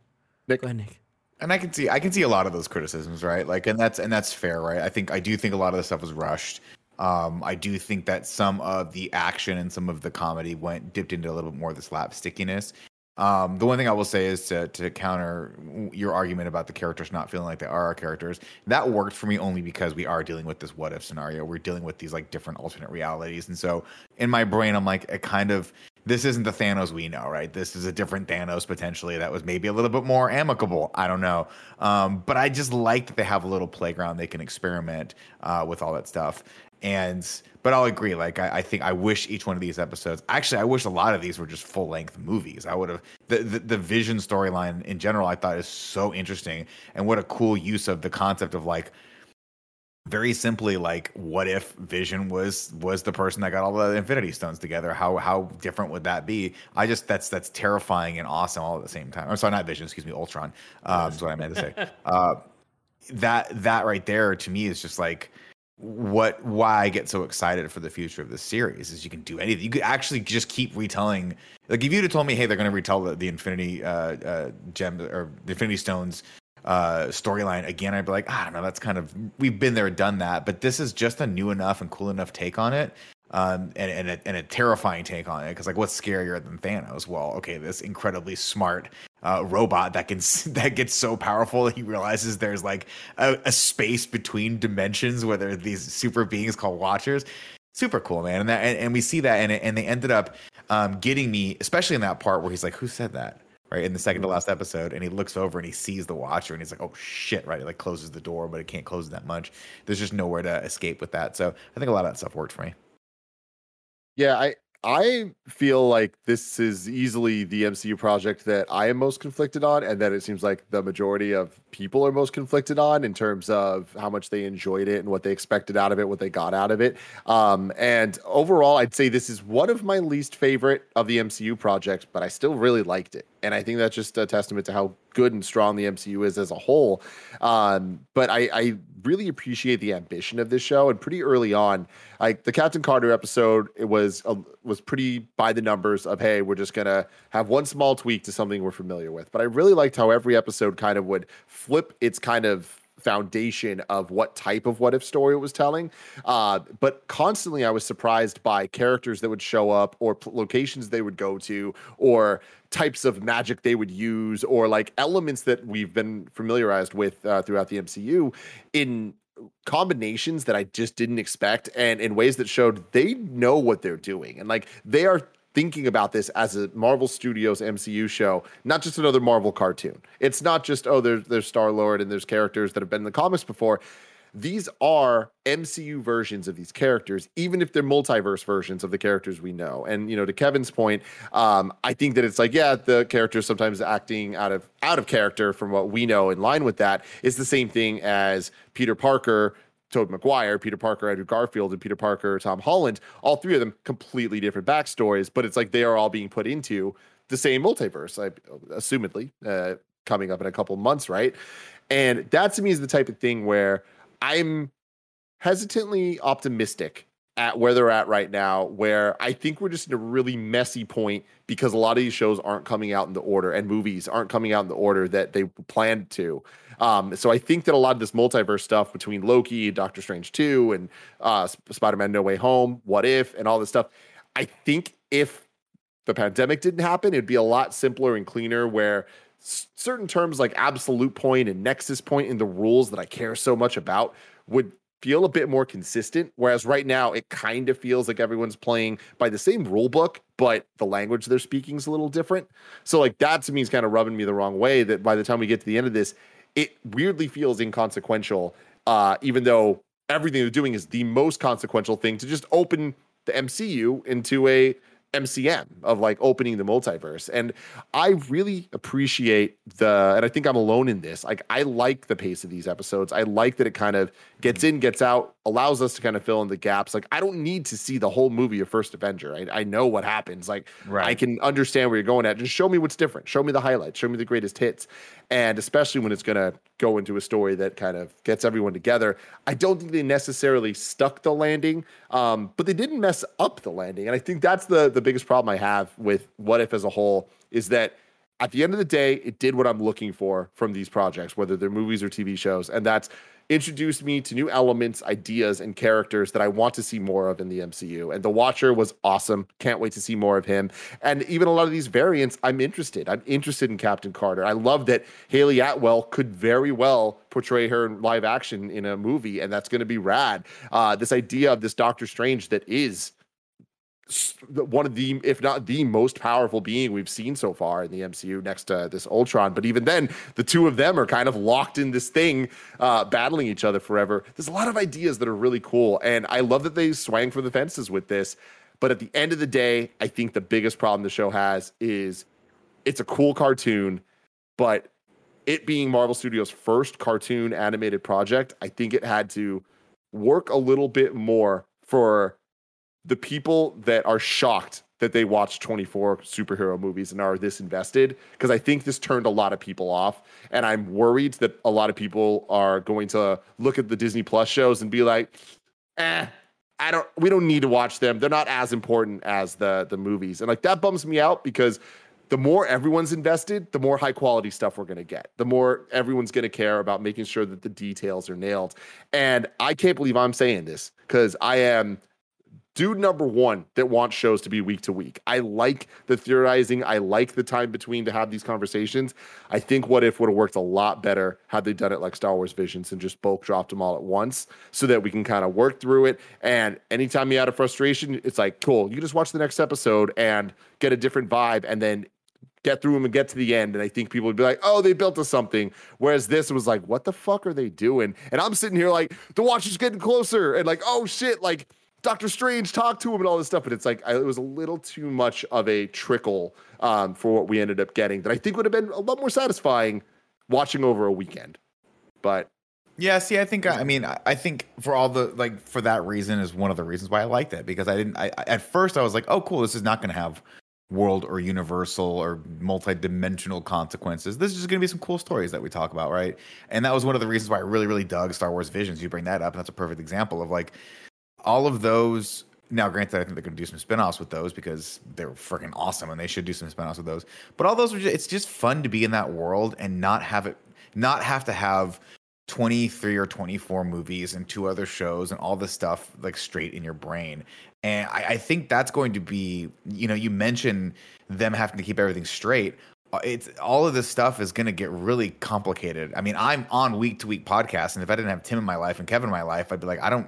[SPEAKER 1] Nick.
[SPEAKER 3] Go ahead, Nick
[SPEAKER 2] and I can see I can see a lot of those criticisms, right? Like, and that's and that's fair, right? I think I do think a lot of the stuff was rushed. Um, I do think that some of the action and some of the comedy went dipped into a little bit more of the slapstickiness. Um, the one thing I will say is to to counter your argument about the characters not feeling like they are our characters. That worked for me only because we are dealing with this what if scenario. We're dealing with these like different alternate realities, and so in my brain, I'm like, it kind of this isn't the Thanos we know, right? This is a different Thanos potentially that was maybe a little bit more amicable. I don't know. Um, but I just like that they have a little playground they can experiment uh, with all that stuff. And but I'll agree. Like I, I, think I wish each one of these episodes. Actually, I wish a lot of these were just full length movies. I would have the the, the Vision storyline in general. I thought is so interesting, and what a cool use of the concept of like very simply like what if vision was was the person that got all the infinity stones together how how different would that be i just that's that's terrifying and awesome all at the same time i'm sorry not vision excuse me ultron um is what i meant to say uh that that right there to me is just like what why i get so excited for the future of this series is you can do anything you could actually just keep retelling like if you'd have told me hey they're going to retell the, the infinity uh uh gem or the infinity stones uh, storyline again, I'd be like, I don't know, that's kind of we've been there, done that. But this is just a new enough and cool enough take on it, um, and and a, and a terrifying take on it. Because like, what's scarier than Thanos? Well, okay, this incredibly smart uh, robot that can that gets so powerful that he realizes there's like a, a space between dimensions where there are these super beings called Watchers. Super cool, man, and that and, and we see that, and and they ended up um, getting me, especially in that part where he's like, "Who said that?" right in the second to mm-hmm. last episode and he looks over and he sees the watcher and he's like oh shit right he like closes the door but it can't close that much there's just nowhere to escape with that so i think a lot of that stuff worked for me
[SPEAKER 1] yeah i I feel like this is easily the MCU project that I am most conflicted on, and that it seems like the majority of people are most conflicted on in terms of how much they enjoyed it and what they expected out of it, what they got out of it. Um, and overall, I'd say this is one of my least favorite of the MCU projects, but I still really liked it. And I think that's just a testament to how good and strong the MCU is as a whole. Um, but I, I really appreciate the ambition of this show. And pretty early on, like the Captain Carter episode, it was a, was pretty by the numbers of hey, we're just gonna have one small tweak to something we're familiar with. But I really liked how every episode kind of would flip its kind of foundation of what type of what if story it was telling. Uh, but constantly, I was surprised by characters that would show up, or locations they would go to, or types of magic they would use, or like elements that we've been familiarized with uh, throughout the MCU in combinations that I just didn't expect and in ways that showed they know what they're doing and like they are thinking about this as a Marvel Studios MCU show, not just another Marvel cartoon. It's not just oh there's there's Star Lord and there's characters that have been in the comics before. These are MCU versions of these characters, even if they're multiverse versions of the characters we know. And you know, to Kevin's point, um, I think that it's like, yeah, the characters sometimes acting out of out of character from what we know. In line with that is the same thing as Peter Parker Tobey Maguire, Peter Parker, Andrew Garfield, and Peter Parker, Tom Holland, all three of them completely different backstories, but it's like they are all being put into the same multiverse, I, assumedly, uh, coming up in a couple months, right? And that to me is the type of thing where I'm hesitantly optimistic at where they're at right now, where I think we're just in a really messy point because a lot of these shows aren't coming out in the order and movies aren't coming out in the order that they planned to. Um, so I think that a lot of this multiverse stuff between Loki, Doctor Strange 2, and uh, Spider Man No Way Home, What If, and all this stuff, I think if the pandemic didn't happen, it'd be a lot simpler and cleaner where certain terms like absolute point and nexus point in the rules that I care so much about would feel a bit more consistent. Whereas right now, it kind of feels like everyone's playing by the same rule book, but the language they're speaking is a little different. So, like, that to me is kind of rubbing me the wrong way that by the time we get to the end of this, it weirdly feels inconsequential, uh, even though everything they're doing is the most consequential thing to just open the MCU into a MCM of like opening the multiverse. And I really appreciate the, and I think I'm alone in this. Like, I like the pace of these episodes. I like that it kind of gets in, gets out, allows us to kind of fill in the gaps. Like, I don't need to see the whole movie of First Avenger. I, I know what happens. Like, right. I can understand where you're going at. Just show me what's different. Show me the highlights. Show me the greatest hits. And especially when it's going to go into a story that kind of gets everyone together. I don't think they necessarily stuck the landing, um, but they didn't mess up the landing. And I think that's the the biggest problem I have with What If as a whole is that at the end of the day, it did what I'm looking for from these projects, whether they're movies or TV shows, and that's introduced me to new elements, ideas, and characters that I want to see more of in the MCU. And The Watcher was awesome. Can't wait to see more of him. And even a lot of these variants, I'm interested. I'm interested in Captain Carter. I love that Hayley Atwell could very well portray her in live action in a movie, and that's going to be rad. Uh, this idea of this Doctor Strange that is one of the, if not the most powerful being we've seen so far in the MCU next to this Ultron. But even then, the two of them are kind of locked in this thing, uh, battling each other forever. There's a lot of ideas that are really cool. And I love that they swang for the fences with this. But at the end of the day, I think the biggest problem the show has is it's a cool cartoon, but it being Marvel Studios' first cartoon animated project, I think it had to work a little bit more for the people that are shocked that they watch 24 superhero movies and are this invested because I think this turned a lot of people off and I'm worried that a lot of people are going to look at the Disney Plus shows and be like eh I don't we don't need to watch them they're not as important as the the movies and like that bums me out because the more everyone's invested, the more high quality stuff we're going to get. The more everyone's going to care about making sure that the details are nailed. And I can't believe I'm saying this because I am dude number one that wants shows to be week to week. I like the theorizing. I like the time between to have these conversations. I think what if would have worked a lot better had they done it like Star Wars Visions and just bulk dropped them all at once so that we can kind of work through it. And anytime you had a frustration, it's like, cool, you just watch the next episode and get a different vibe and then get through them and get to the end. And I think people would be like, oh, they built us something. Whereas this was like, what the fuck are they doing? And I'm sitting here like, the watch is getting closer and like, oh shit, like Doctor Strange talked to him and all this stuff, but it's like I, it was a little too much of a trickle um, for what we ended up getting that I think would have been a lot more satisfying watching over a weekend. But
[SPEAKER 2] yeah, see, I think I mean I think for all the like for that reason is one of the reasons why I liked it because I didn't. I at first I was like, oh, cool, this is not going to have world or universal or multi-dimensional consequences. This is just going to be some cool stories that we talk about, right? And that was one of the reasons why I really, really dug Star Wars Visions. You bring that up, and that's a perfect example of like all of those. Now, granted, I think they're going to do some spinoffs with those because they're freaking awesome, and they should do some spinoffs with those. But all those, are just, it's just fun to be in that world and not have it, not have to have 23 or 24 movies and two other shows and all this stuff like straight in your brain. And I, I think that's going to be, you know, you mentioned them having to keep everything straight. Uh, it's all of this stuff is going to get really complicated. I mean, I'm on week to week podcasts, and if I didn't have Tim in my life and Kevin in my life, I'd be like, I don't.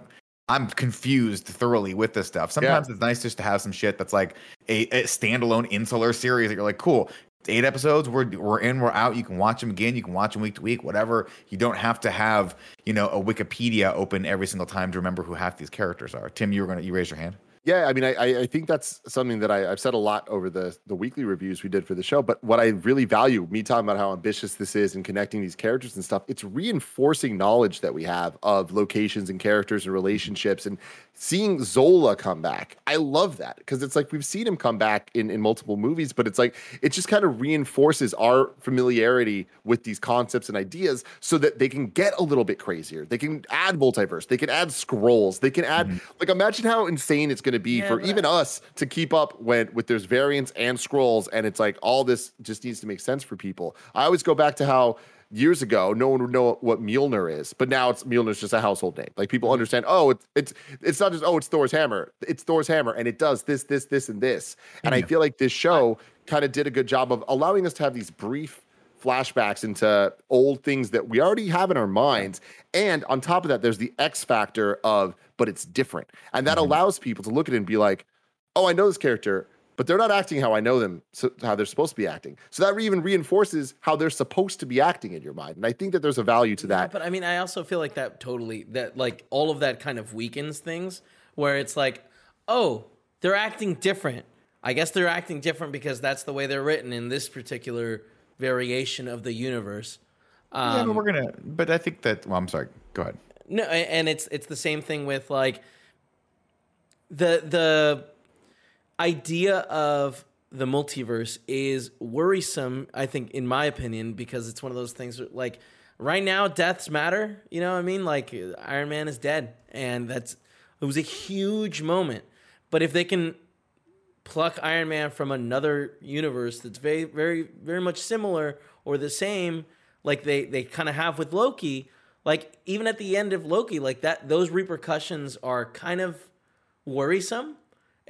[SPEAKER 2] I'm confused thoroughly with this stuff. Sometimes yeah. it's nice just to have some shit that's like a, a standalone insular series that you're like, cool eight episodes. We're we're in, we're out. You can watch them again. You can watch them week to week, whatever. You don't have to have you know a Wikipedia open every single time to remember who half these characters are. Tim, you were gonna you raise your hand.
[SPEAKER 1] Yeah, I mean, I, I think that's something that I, have said a lot over the the weekly reviews we did for the show. But what I really value, me talking about how ambitious this is and connecting these characters and stuff, it's reinforcing knowledge that we have of locations and characters and mm-hmm. relationships and seeing Zola come back. I love that because it's like we've seen him come back in, in multiple movies, but it's like it just kind of reinforces our familiarity with these concepts and ideas so that they can get a little bit crazier. They can add multiverse, they can add scrolls, they can add mm-hmm. like imagine how insane it's going to be yeah, for even us to keep up when with there's variants and scrolls and it's like all this just needs to make sense for people. I always go back to how years ago, no one would know what Mjolnir is, but now it's Mjolnir's just a household name. Like people understand, oh, it's it's it's not just oh, it's Thor's hammer. It's Thor's hammer, and it does this, this, this, and this. And yeah. I feel like this show kind of did a good job of allowing us to have these brief flashbacks into old things that we already have in our minds. And on top of that, there's the X factor of, but it's different. And that mm-hmm. allows people to look at it and be like, oh, I know this character but they're not acting how I know them, so how they're supposed to be acting. So that even reinforces how they're supposed to be acting in your mind. And I think that there's a value to that.
[SPEAKER 3] Yeah, but I mean, I also feel like that totally, that like all of that kind of weakens things where it's like, oh, they're acting different. I guess they're acting different because that's the way they're written in this particular variation of the universe.
[SPEAKER 2] Um, yeah, but um, we're gonna. But I think that. Well, I'm sorry. Go ahead.
[SPEAKER 3] No, and it's it's the same thing with like the the idea of the multiverse is worrisome, I think, in my opinion, because it's one of those things like right now, deaths matter. You know what I mean? Like Iron Man is dead, and that's it was a huge moment. But if they can pluck Iron Man from another universe that's very, very, very much similar or the same, like they they kind of have with Loki, like even at the end of Loki, like that, those repercussions are kind of worrisome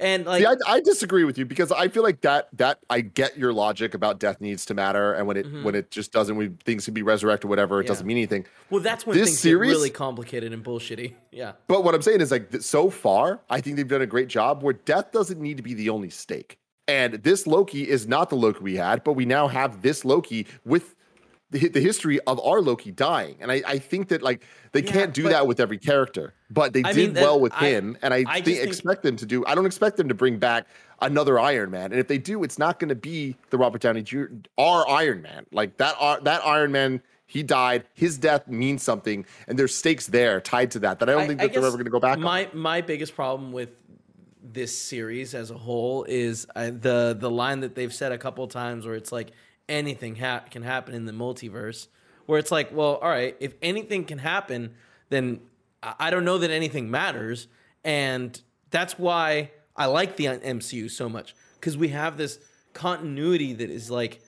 [SPEAKER 3] and like,
[SPEAKER 1] See, I, I, disagree with you because I feel like that that I get your logic about death needs to matter, and when it mm-hmm. when it just doesn't, when things can be resurrected, or whatever, it yeah. doesn't mean anything.
[SPEAKER 3] Well, that's when this things series, get really complicated and bullshitty. Yeah.
[SPEAKER 1] But what I'm saying is like so far, I think they've done a great job where death doesn't need to be the only stake. And this Loki is not the Loki we had, but we now have this Loki with the, the history of our Loki dying. And I, I think that like they yeah, can't do that with every character, but they I did mean, well with I, him. And I, I think, expect them to do, I don't expect them to bring back another Iron Man. And if they do, it's not going to be the Robert Downey Jr. our Iron Man. Like that, uh, that Iron Man, he died. His death means something, and there's stakes there tied to that. That I don't think that they're ever going to go back.
[SPEAKER 3] My
[SPEAKER 1] on.
[SPEAKER 3] my biggest problem with this series as a whole is uh, the the line that they've said a couple times where it's like anything ha- can happen in the multiverse. Where it's like, well, all right, if anything can happen, then I don't know that anything matters, and that's why I like the MCU so much because we have this continuity that is like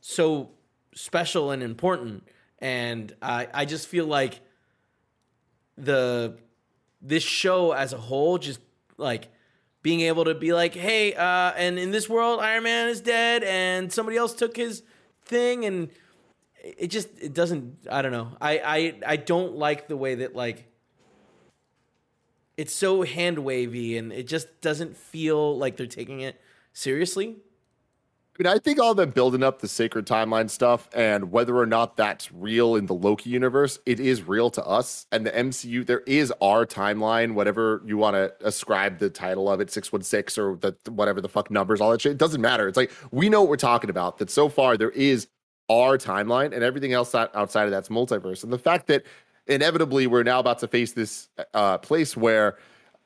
[SPEAKER 3] so special and important, and I I just feel like the this show as a whole just like being able to be like, hey, uh, and in this world, Iron Man is dead, and somebody else took his thing, and it just it doesn't. I don't know. I I I don't like the way that like it's so hand wavy, and it just doesn't feel like they're taking it seriously.
[SPEAKER 1] I mean, I think all them building up the sacred timeline stuff and whether or not that's real in the Loki universe, it is real to us. And the MCU, there is our timeline, whatever you want to ascribe the title of it, 616 or the whatever the fuck numbers, all that shit. It doesn't matter. It's like we know what we're talking about. That so far there is our timeline and everything else outside of that's multiverse. And the fact that inevitably we're now about to face this uh, place where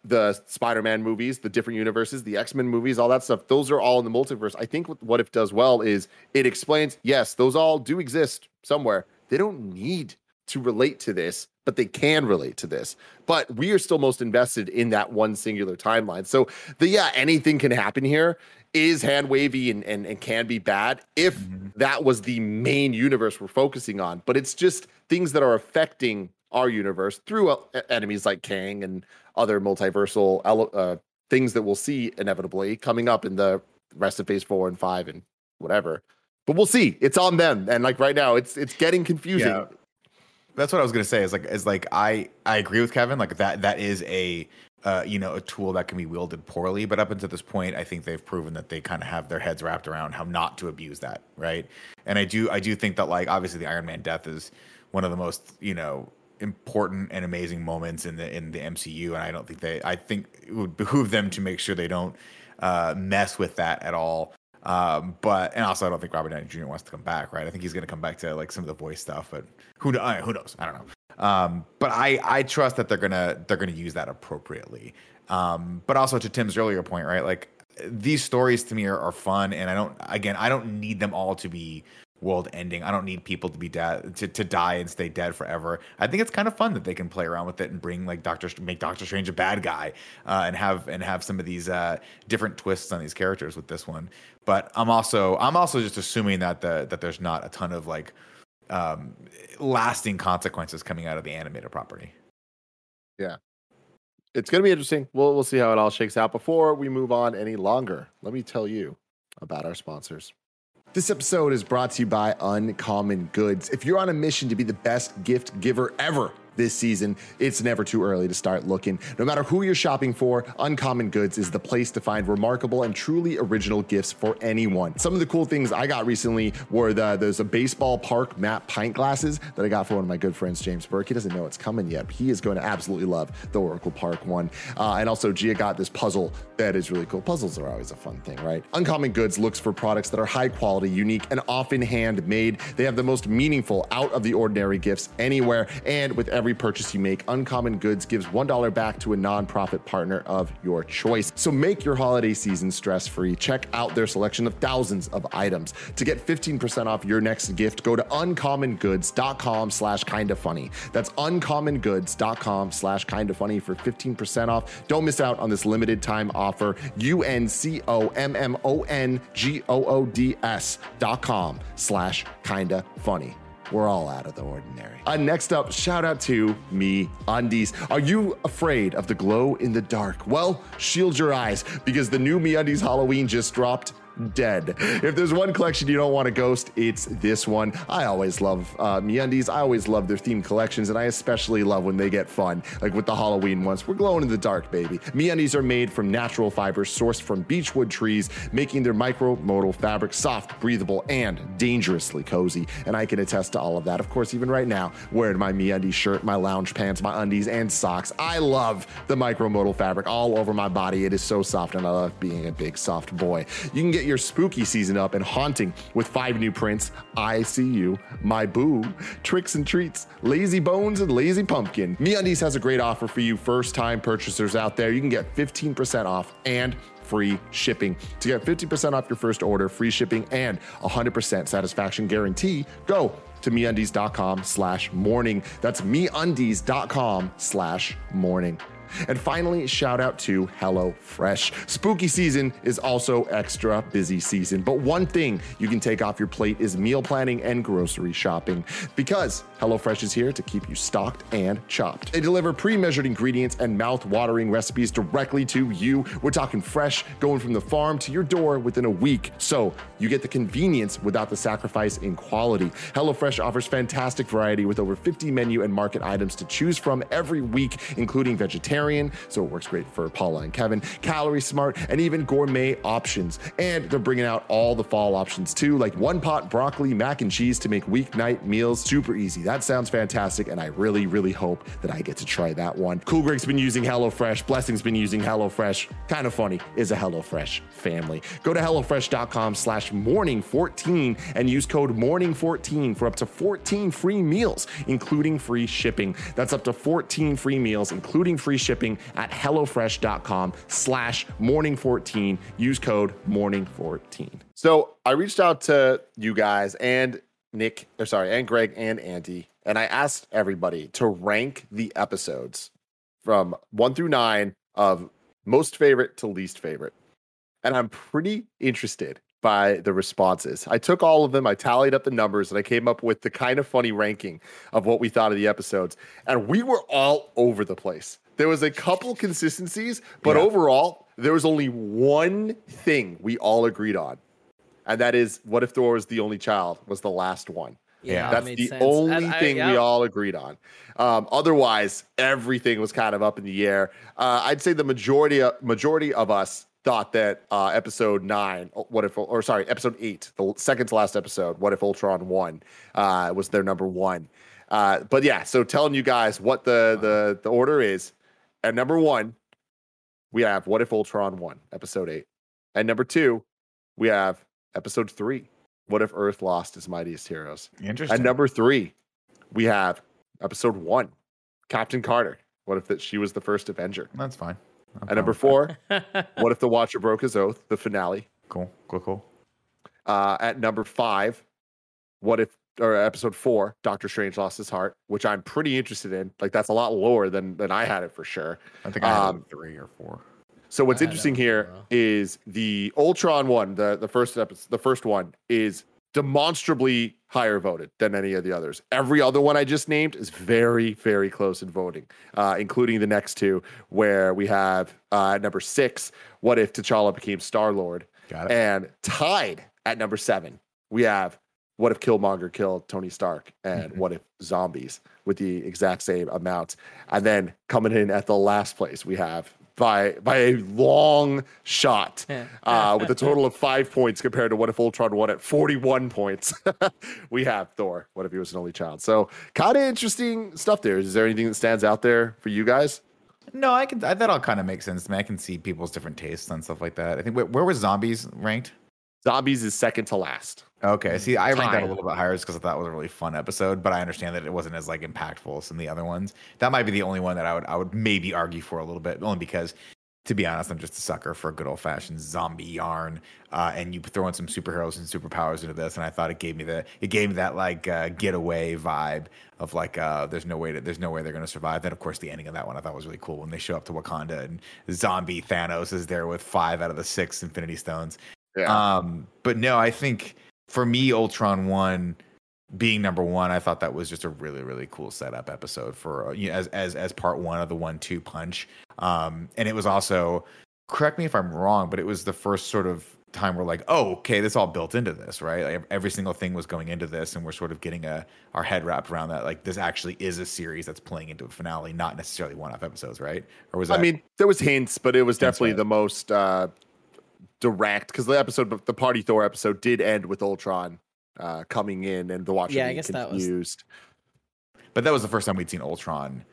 [SPEAKER 1] the Spider-Man movies, the different universes, the X-Men movies, all that stuff, those are all in the multiverse. I think what if does well is it explains, yes, those all do exist somewhere. They don't need to relate to this, but they can relate to this. But we are still most invested in that one singular timeline. So the yeah, anything can happen here is hand wavy and, and, and can be bad if mm-hmm. that was the main universe we're focusing on. But it's just things that are affecting our universe through uh, enemies like Kang and other multiversal uh, things that we'll see inevitably coming up in the rest of Phase Four and Five and whatever. But we'll see. It's on them, and like right now, it's it's getting confusing. Yeah.
[SPEAKER 2] That's what I was gonna say. Is like is like I I agree with Kevin. Like that that is a uh, you know, a tool that can be wielded poorly. But up until this point, I think they've proven that they kind of have their heads wrapped around how not to abuse that, right? And I do, I do think that like obviously the Iron Man death is one of the most, you know, important and amazing moments in the in the MCU, and I don't think they. I think it would behoove them to make sure they don't uh, mess with that at all. Um, but and also I don't think Robert Downey Jr. wants to come back, right? I think he's going to come back to like some of the voice stuff, but who who knows? I don't know. Um, but I I trust that they're gonna they're gonna use that appropriately. Um, but also to Tim's earlier point, right? Like these stories to me are, are fun, and I don't again I don't need them all to be world ending. I don't need people to be dead to, to die and stay dead forever. I think it's kind of fun that they can play around with it and bring like Doctor make Doctor Strange a bad guy uh, and have and have some of these uh, different twists on these characters with this one. But I'm also I'm also just assuming that the that there's not a ton of like um, lasting consequences coming out of the animated property.
[SPEAKER 1] Yeah. It's going to be interesting. We'll we'll see how it all shakes out. Before we move on any longer, let me tell you about our sponsors. This episode is brought to you by Uncommon Goods. If you're on a mission to be the best gift giver ever, this season, it's never too early to start looking. No matter who you're shopping for, Uncommon Goods is the place to find remarkable and truly original gifts for anyone. Some of the cool things I got recently were the there's a baseball park map pint glasses that I got for one of my good friends, James Burke. He doesn't know it's coming yet. But he is going to absolutely love the Oracle Park one. Uh, and also, Gia got this puzzle that is really cool. Puzzles are always a fun thing, right? Uncommon Goods looks for products that are high quality, unique, and often handmade. They have the most meaningful, out of the ordinary gifts anywhere, and with every every purchase you make, Uncommon Goods gives $1 back to a nonprofit partner of your choice. So make your holiday season stress free. Check out their selection of thousands of items. To get 15% off your next gift, go to uncommongoods.com slash kinda funny. That's uncommongoods.com slash kinda funny for 15% off. Don't miss out on this limited time offer. U-N-C-O-M-M-O-N-G-O-O-D-S dot com slash kinda funny. We're all out of the ordinary. Uh, next up, shout out to Me Undies. Are you afraid of the glow in the dark? Well, shield your eyes because the new MeUndies Halloween just dropped dead. If there's one collection you don't want to ghost, it's this one. I always love uh, MeUndies. I always love their themed collections, and I especially love when they get fun, like with the Halloween ones. We're glowing in the dark, baby. MeUndies are made from natural fibers sourced from beechwood trees, making their micro-modal fabric soft, breathable, and dangerously cozy. And I can attest to all of that. Of course, even right now, wearing my MeUndies shirt, my lounge pants, my undies, and socks. I love the micro-modal fabric all over my body. It is so soft, and I love being a big soft boy. You can get your your spooky season up and haunting with five new prints I See You, My Boo, Tricks and Treats, Lazy Bones, and Lazy Pumpkin. MeUndies has a great offer for you first time purchasers out there. You can get 15% off and free shipping. To get 50% off your first order, free shipping, and 100% satisfaction guarantee, go to meundies.com slash morning. That's meundies.com slash morning. And finally, shout out to HelloFresh. Spooky season is also extra busy season, but one thing you can take off your plate is meal planning and grocery shopping because HelloFresh is here to keep you stocked and chopped. They deliver pre measured ingredients and mouth watering recipes directly to you. We're talking fresh, going from the farm to your door within a week. So you get the convenience without the sacrifice in quality. HelloFresh offers fantastic variety with over 50 menu and market items to choose from every week, including vegetarian vegetarian, so it works great for Paula and Kevin, calorie smart, and even gourmet options. And they're bringing out all the fall options too, like one pot broccoli, mac and cheese to make weeknight meals super easy. That sounds fantastic, and I really, really hope that I get to try that one. Cool Greg's been using HelloFresh, Blessing's been using HelloFresh. Kinda Funny is a HelloFresh family. Go to HelloFresh.com slash morning14 and use code morning14 for up to 14 free meals, including free shipping. That's up to 14 free meals, including free shipping at HelloFresh.com slash morning14. Use code morning14. So I reached out to you guys and Nick, or sorry, and Greg and Andy, and I asked everybody to rank the episodes from one through nine of most favorite to least favorite. And I'm pretty interested by the responses. I took all of them, I tallied up the numbers, and I came up with the Kinda Funny ranking of what we thought of the episodes. And we were all over the place. There was a couple consistencies, but
[SPEAKER 2] Yeah.
[SPEAKER 1] overall, there was only one thing we all agreed on. And that is what if Thor was the only child was the last one.
[SPEAKER 2] Yeah,
[SPEAKER 1] That's
[SPEAKER 3] made
[SPEAKER 1] the
[SPEAKER 3] sense.
[SPEAKER 1] only
[SPEAKER 3] I-
[SPEAKER 1] thing we
[SPEAKER 3] yeah.
[SPEAKER 1] all agreed on. Um, otherwise, everything was kind of up in the air. Uh, I'd say the majority majority of us thought that uh, episode nine, what if, or sorry, episode eight, the second to last episode, what if Ultron won, uh, was their number one. Uh, but yeah, so telling you guys what the the the order is. At number one, we have what if Ultron won, episode eight. And number two, we have episode three, what if Earth lost its mightiest heroes.
[SPEAKER 2] Interesting.
[SPEAKER 1] At number three, we have episode one, Captain Carter. What if that she was the first Avenger?
[SPEAKER 2] That's fine. I'm
[SPEAKER 1] At number four, what if the Watcher broke his oath? The finale.
[SPEAKER 2] Cool. Cool. Cool.
[SPEAKER 1] Uh, at number five, what if or episode four, Doctor Strange lost his heart, which I'm pretty interested in. Like that's a lot lower than than I had it for sure.
[SPEAKER 2] I think I had
[SPEAKER 1] Um,
[SPEAKER 2] like three or four.
[SPEAKER 1] So what's
[SPEAKER 3] I
[SPEAKER 1] interesting
[SPEAKER 3] don't
[SPEAKER 1] here
[SPEAKER 3] know.
[SPEAKER 1] is the Ultron one, the the first episode, the first one is demonstrably higher voted than any of the others. Every other one I just named is very very close in voting, uh, including the next two, where we have uh, number six, what if T'Challa became Star Lord, and tied at number seven, we have what if Killmonger killed Tony Stark, and
[SPEAKER 2] Mhm.
[SPEAKER 1] what if zombies with the exact same amount, and then coming in at the last place, we have by by a long shot uh, with a total of five points compared to what if Ultron won at 41 points. we have Thor. What if he was an only child? So kind of interesting stuff there. Is there anything that stands out there for you guys?
[SPEAKER 2] No, I can. I, that all kind of makes sense to me. I can see people's different tastes and stuff like that. I think where, where was zombies ranked?
[SPEAKER 1] Zombies is second to last.
[SPEAKER 2] Okay, see, I ranked that a little bit higher just because I thought it was a really fun episode, but I understand that it wasn't as like impactful as some of the other ones. That might be the only one that I would I would maybe argue for a little bit, only because, to be honest, I'm just a sucker for a good old fashioned zombie yarn. Uh, and you throw in some superheroes and superpowers into this, and I thought it gave me the it gave me that like uh, getaway vibe of like uh, there's no way to, there's no way they're gonna survive. Then of course the ending of that one I thought was really cool when they show up to Wakanda and zombie Thanos is there with five out of the six Infinity Stones.
[SPEAKER 1] Yeah.
[SPEAKER 2] Um, but no, I think for me, Ultron one being number one, I thought that was just a really, really cool setup episode for uh, you know, as as as part one of the one two punch. Um, and it was also correct me if I'm wrong, but it was the first sort of time we're like, oh, okay, this all built into this, right? Like every single thing was going into this, and we're sort of getting a our head wrapped around that. Like this actually is a series that's playing into a finale, not necessarily one off episodes, right? Or was that?
[SPEAKER 1] I mean, there was hints, but it was
[SPEAKER 2] Hints,
[SPEAKER 1] definitely the most uh, direct because the episode, the Party Thor episode, did end with Ultron uh, coming in and the Watcher
[SPEAKER 3] Yeah, I
[SPEAKER 1] being
[SPEAKER 3] guess that was-
[SPEAKER 1] confused.
[SPEAKER 2] But that was the first time we'd seen Ultron,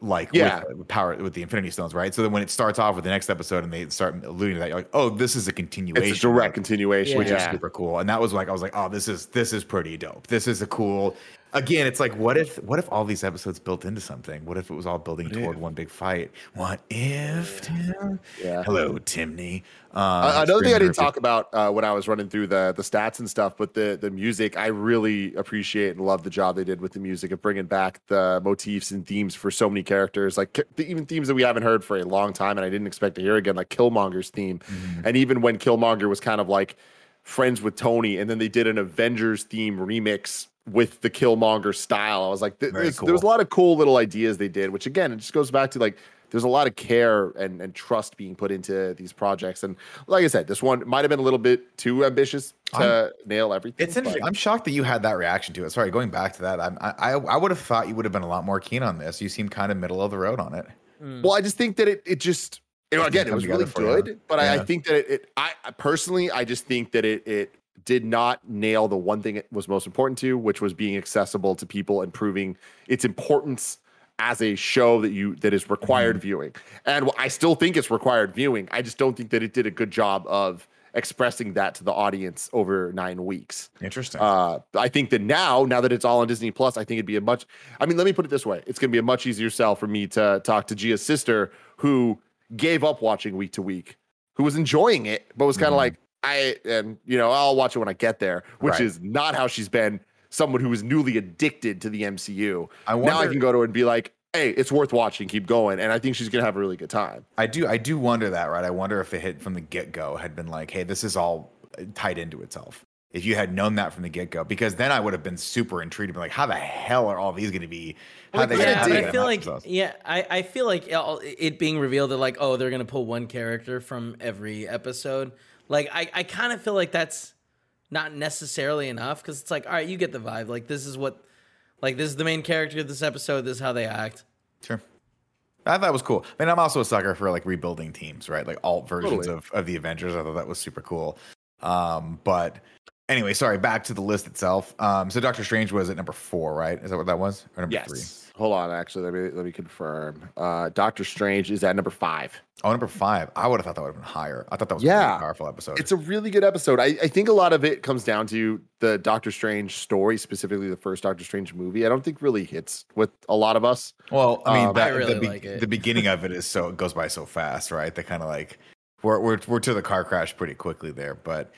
[SPEAKER 2] like
[SPEAKER 1] Yeah.
[SPEAKER 2] with, with power with the Infinity Stones, right? So then when it starts off with the next episode and they start alluding to that, you're like, oh, this is a continuation,
[SPEAKER 1] It's a direct
[SPEAKER 2] of-
[SPEAKER 1] continuation.
[SPEAKER 2] which is super cool. And that was like, I was like, oh, this is this is pretty dope. This is a cool. Again, it's like, what if what if all these episodes built into something? What if it was all building
[SPEAKER 1] What
[SPEAKER 2] toward
[SPEAKER 1] if?
[SPEAKER 2] one big fight? What if? Tim?
[SPEAKER 1] yeah.
[SPEAKER 2] Hello, Timney. Um,
[SPEAKER 1] Uh, another thing I didn't talk about uh, when I was running through the the stats and stuff, but the the music, I really appreciate and love the job they did with the music of bringing back the motifs and themes for so many characters, like even themes that we haven't heard for a long time, and I didn't expect to hear again, like Killmonger's theme,
[SPEAKER 2] Mhm.
[SPEAKER 1] and even when Killmonger was kind of like friends with Tony, and then they did an Avengers theme remix with the Killmonger style. I was like, th-
[SPEAKER 2] Very
[SPEAKER 1] there's- there was a lot of cool little ideas they did, which again, it just goes back to like there's a lot of care and, and trust being put into these projects. And like I said, this one might have been a little bit too ambitious to nail everything.
[SPEAKER 2] It's interesting.
[SPEAKER 1] but-
[SPEAKER 2] I'm shocked that you had that reaction to it. Sorry, going back to that, I'm, I I I would have thought you would have been a lot more keen on this. You seem kind of middle of the road on it.
[SPEAKER 3] Mm.
[SPEAKER 1] Well, I just think that it it just you know,
[SPEAKER 2] It
[SPEAKER 1] again
[SPEAKER 2] didn't
[SPEAKER 1] it was really
[SPEAKER 2] together for you.
[SPEAKER 1] good, but I, I think that it, it I I personally I just think that it it did not nail the one thing it was most important to, which was being accessible to people and proving its importance as a show that you that is required
[SPEAKER 2] Mm-hmm.
[SPEAKER 1] viewing. And I still think it's required viewing. I just don't think that it did a good job of expressing that to the audience over nine weeks.
[SPEAKER 2] Interesting.
[SPEAKER 1] Uh, I think that now, now that it's all on Disney Plus, I think it'd be a much. I mean, let me put it this way: it's going to be a much easier sell for me to talk to Gia's sister, who gave up watching week to week, who was enjoying it, but was kind of
[SPEAKER 2] Mhm.
[SPEAKER 1] like, I and you know, I'll watch it when I get there, which
[SPEAKER 2] Right.
[SPEAKER 1] is not how she's been. Someone who is newly addicted to the MCU.
[SPEAKER 2] I
[SPEAKER 1] now I can go to her and be like, "Hey, it's worth watching. Keep going." And I think she's going to have a really good time.
[SPEAKER 2] I do I do wonder that, right? I wonder if it hit from the get go had been like, hey, this is all uh, tied into itself. If you had known that from the get go, because then I would have been super intrigued, and been like, how the hell are all these going to be? How
[SPEAKER 1] Well,
[SPEAKER 2] they
[SPEAKER 1] kinda
[SPEAKER 3] yeah,
[SPEAKER 2] how
[SPEAKER 3] but. I feel like
[SPEAKER 2] themselves?
[SPEAKER 3] yeah, I, I feel like it it being revealed that like oh they're gonna pull one character from every episode. Like I, I kind of feel like that's not necessarily enough because it's like all right you get the vibe like this is what like this is the main character of this episode this is how they act.
[SPEAKER 2] Sure. I thought it was cool. I mean, I'm also a sucker for like rebuilding teams, right? Like alt versions
[SPEAKER 1] Totally.
[SPEAKER 2] of, of the Avengers. I thought that was super cool. Um, but anyway, sorry, back to the list itself. Um, so Doctor Strange was at number four, right? Is that what that was? Or number three?
[SPEAKER 1] Hold on, actually, let me let me confirm. Uh, Doctor Strange is at number five.
[SPEAKER 2] Oh, number five. I would have thought that would have been higher. I thought that was a
[SPEAKER 1] Yeah.
[SPEAKER 2] really powerful episode.
[SPEAKER 1] It's a really good episode. I, I think a lot of it comes down to the Doctor Strange story, specifically the first Doctor Strange movie. I don't think really hits with a lot of us.
[SPEAKER 2] Well, I mean,
[SPEAKER 1] Um,
[SPEAKER 2] that,
[SPEAKER 3] I really
[SPEAKER 2] the, be-
[SPEAKER 3] like it.
[SPEAKER 2] the beginning of it is so it goes by so fast, right? They kind of like we're, we're we're to the car crash pretty quickly there, but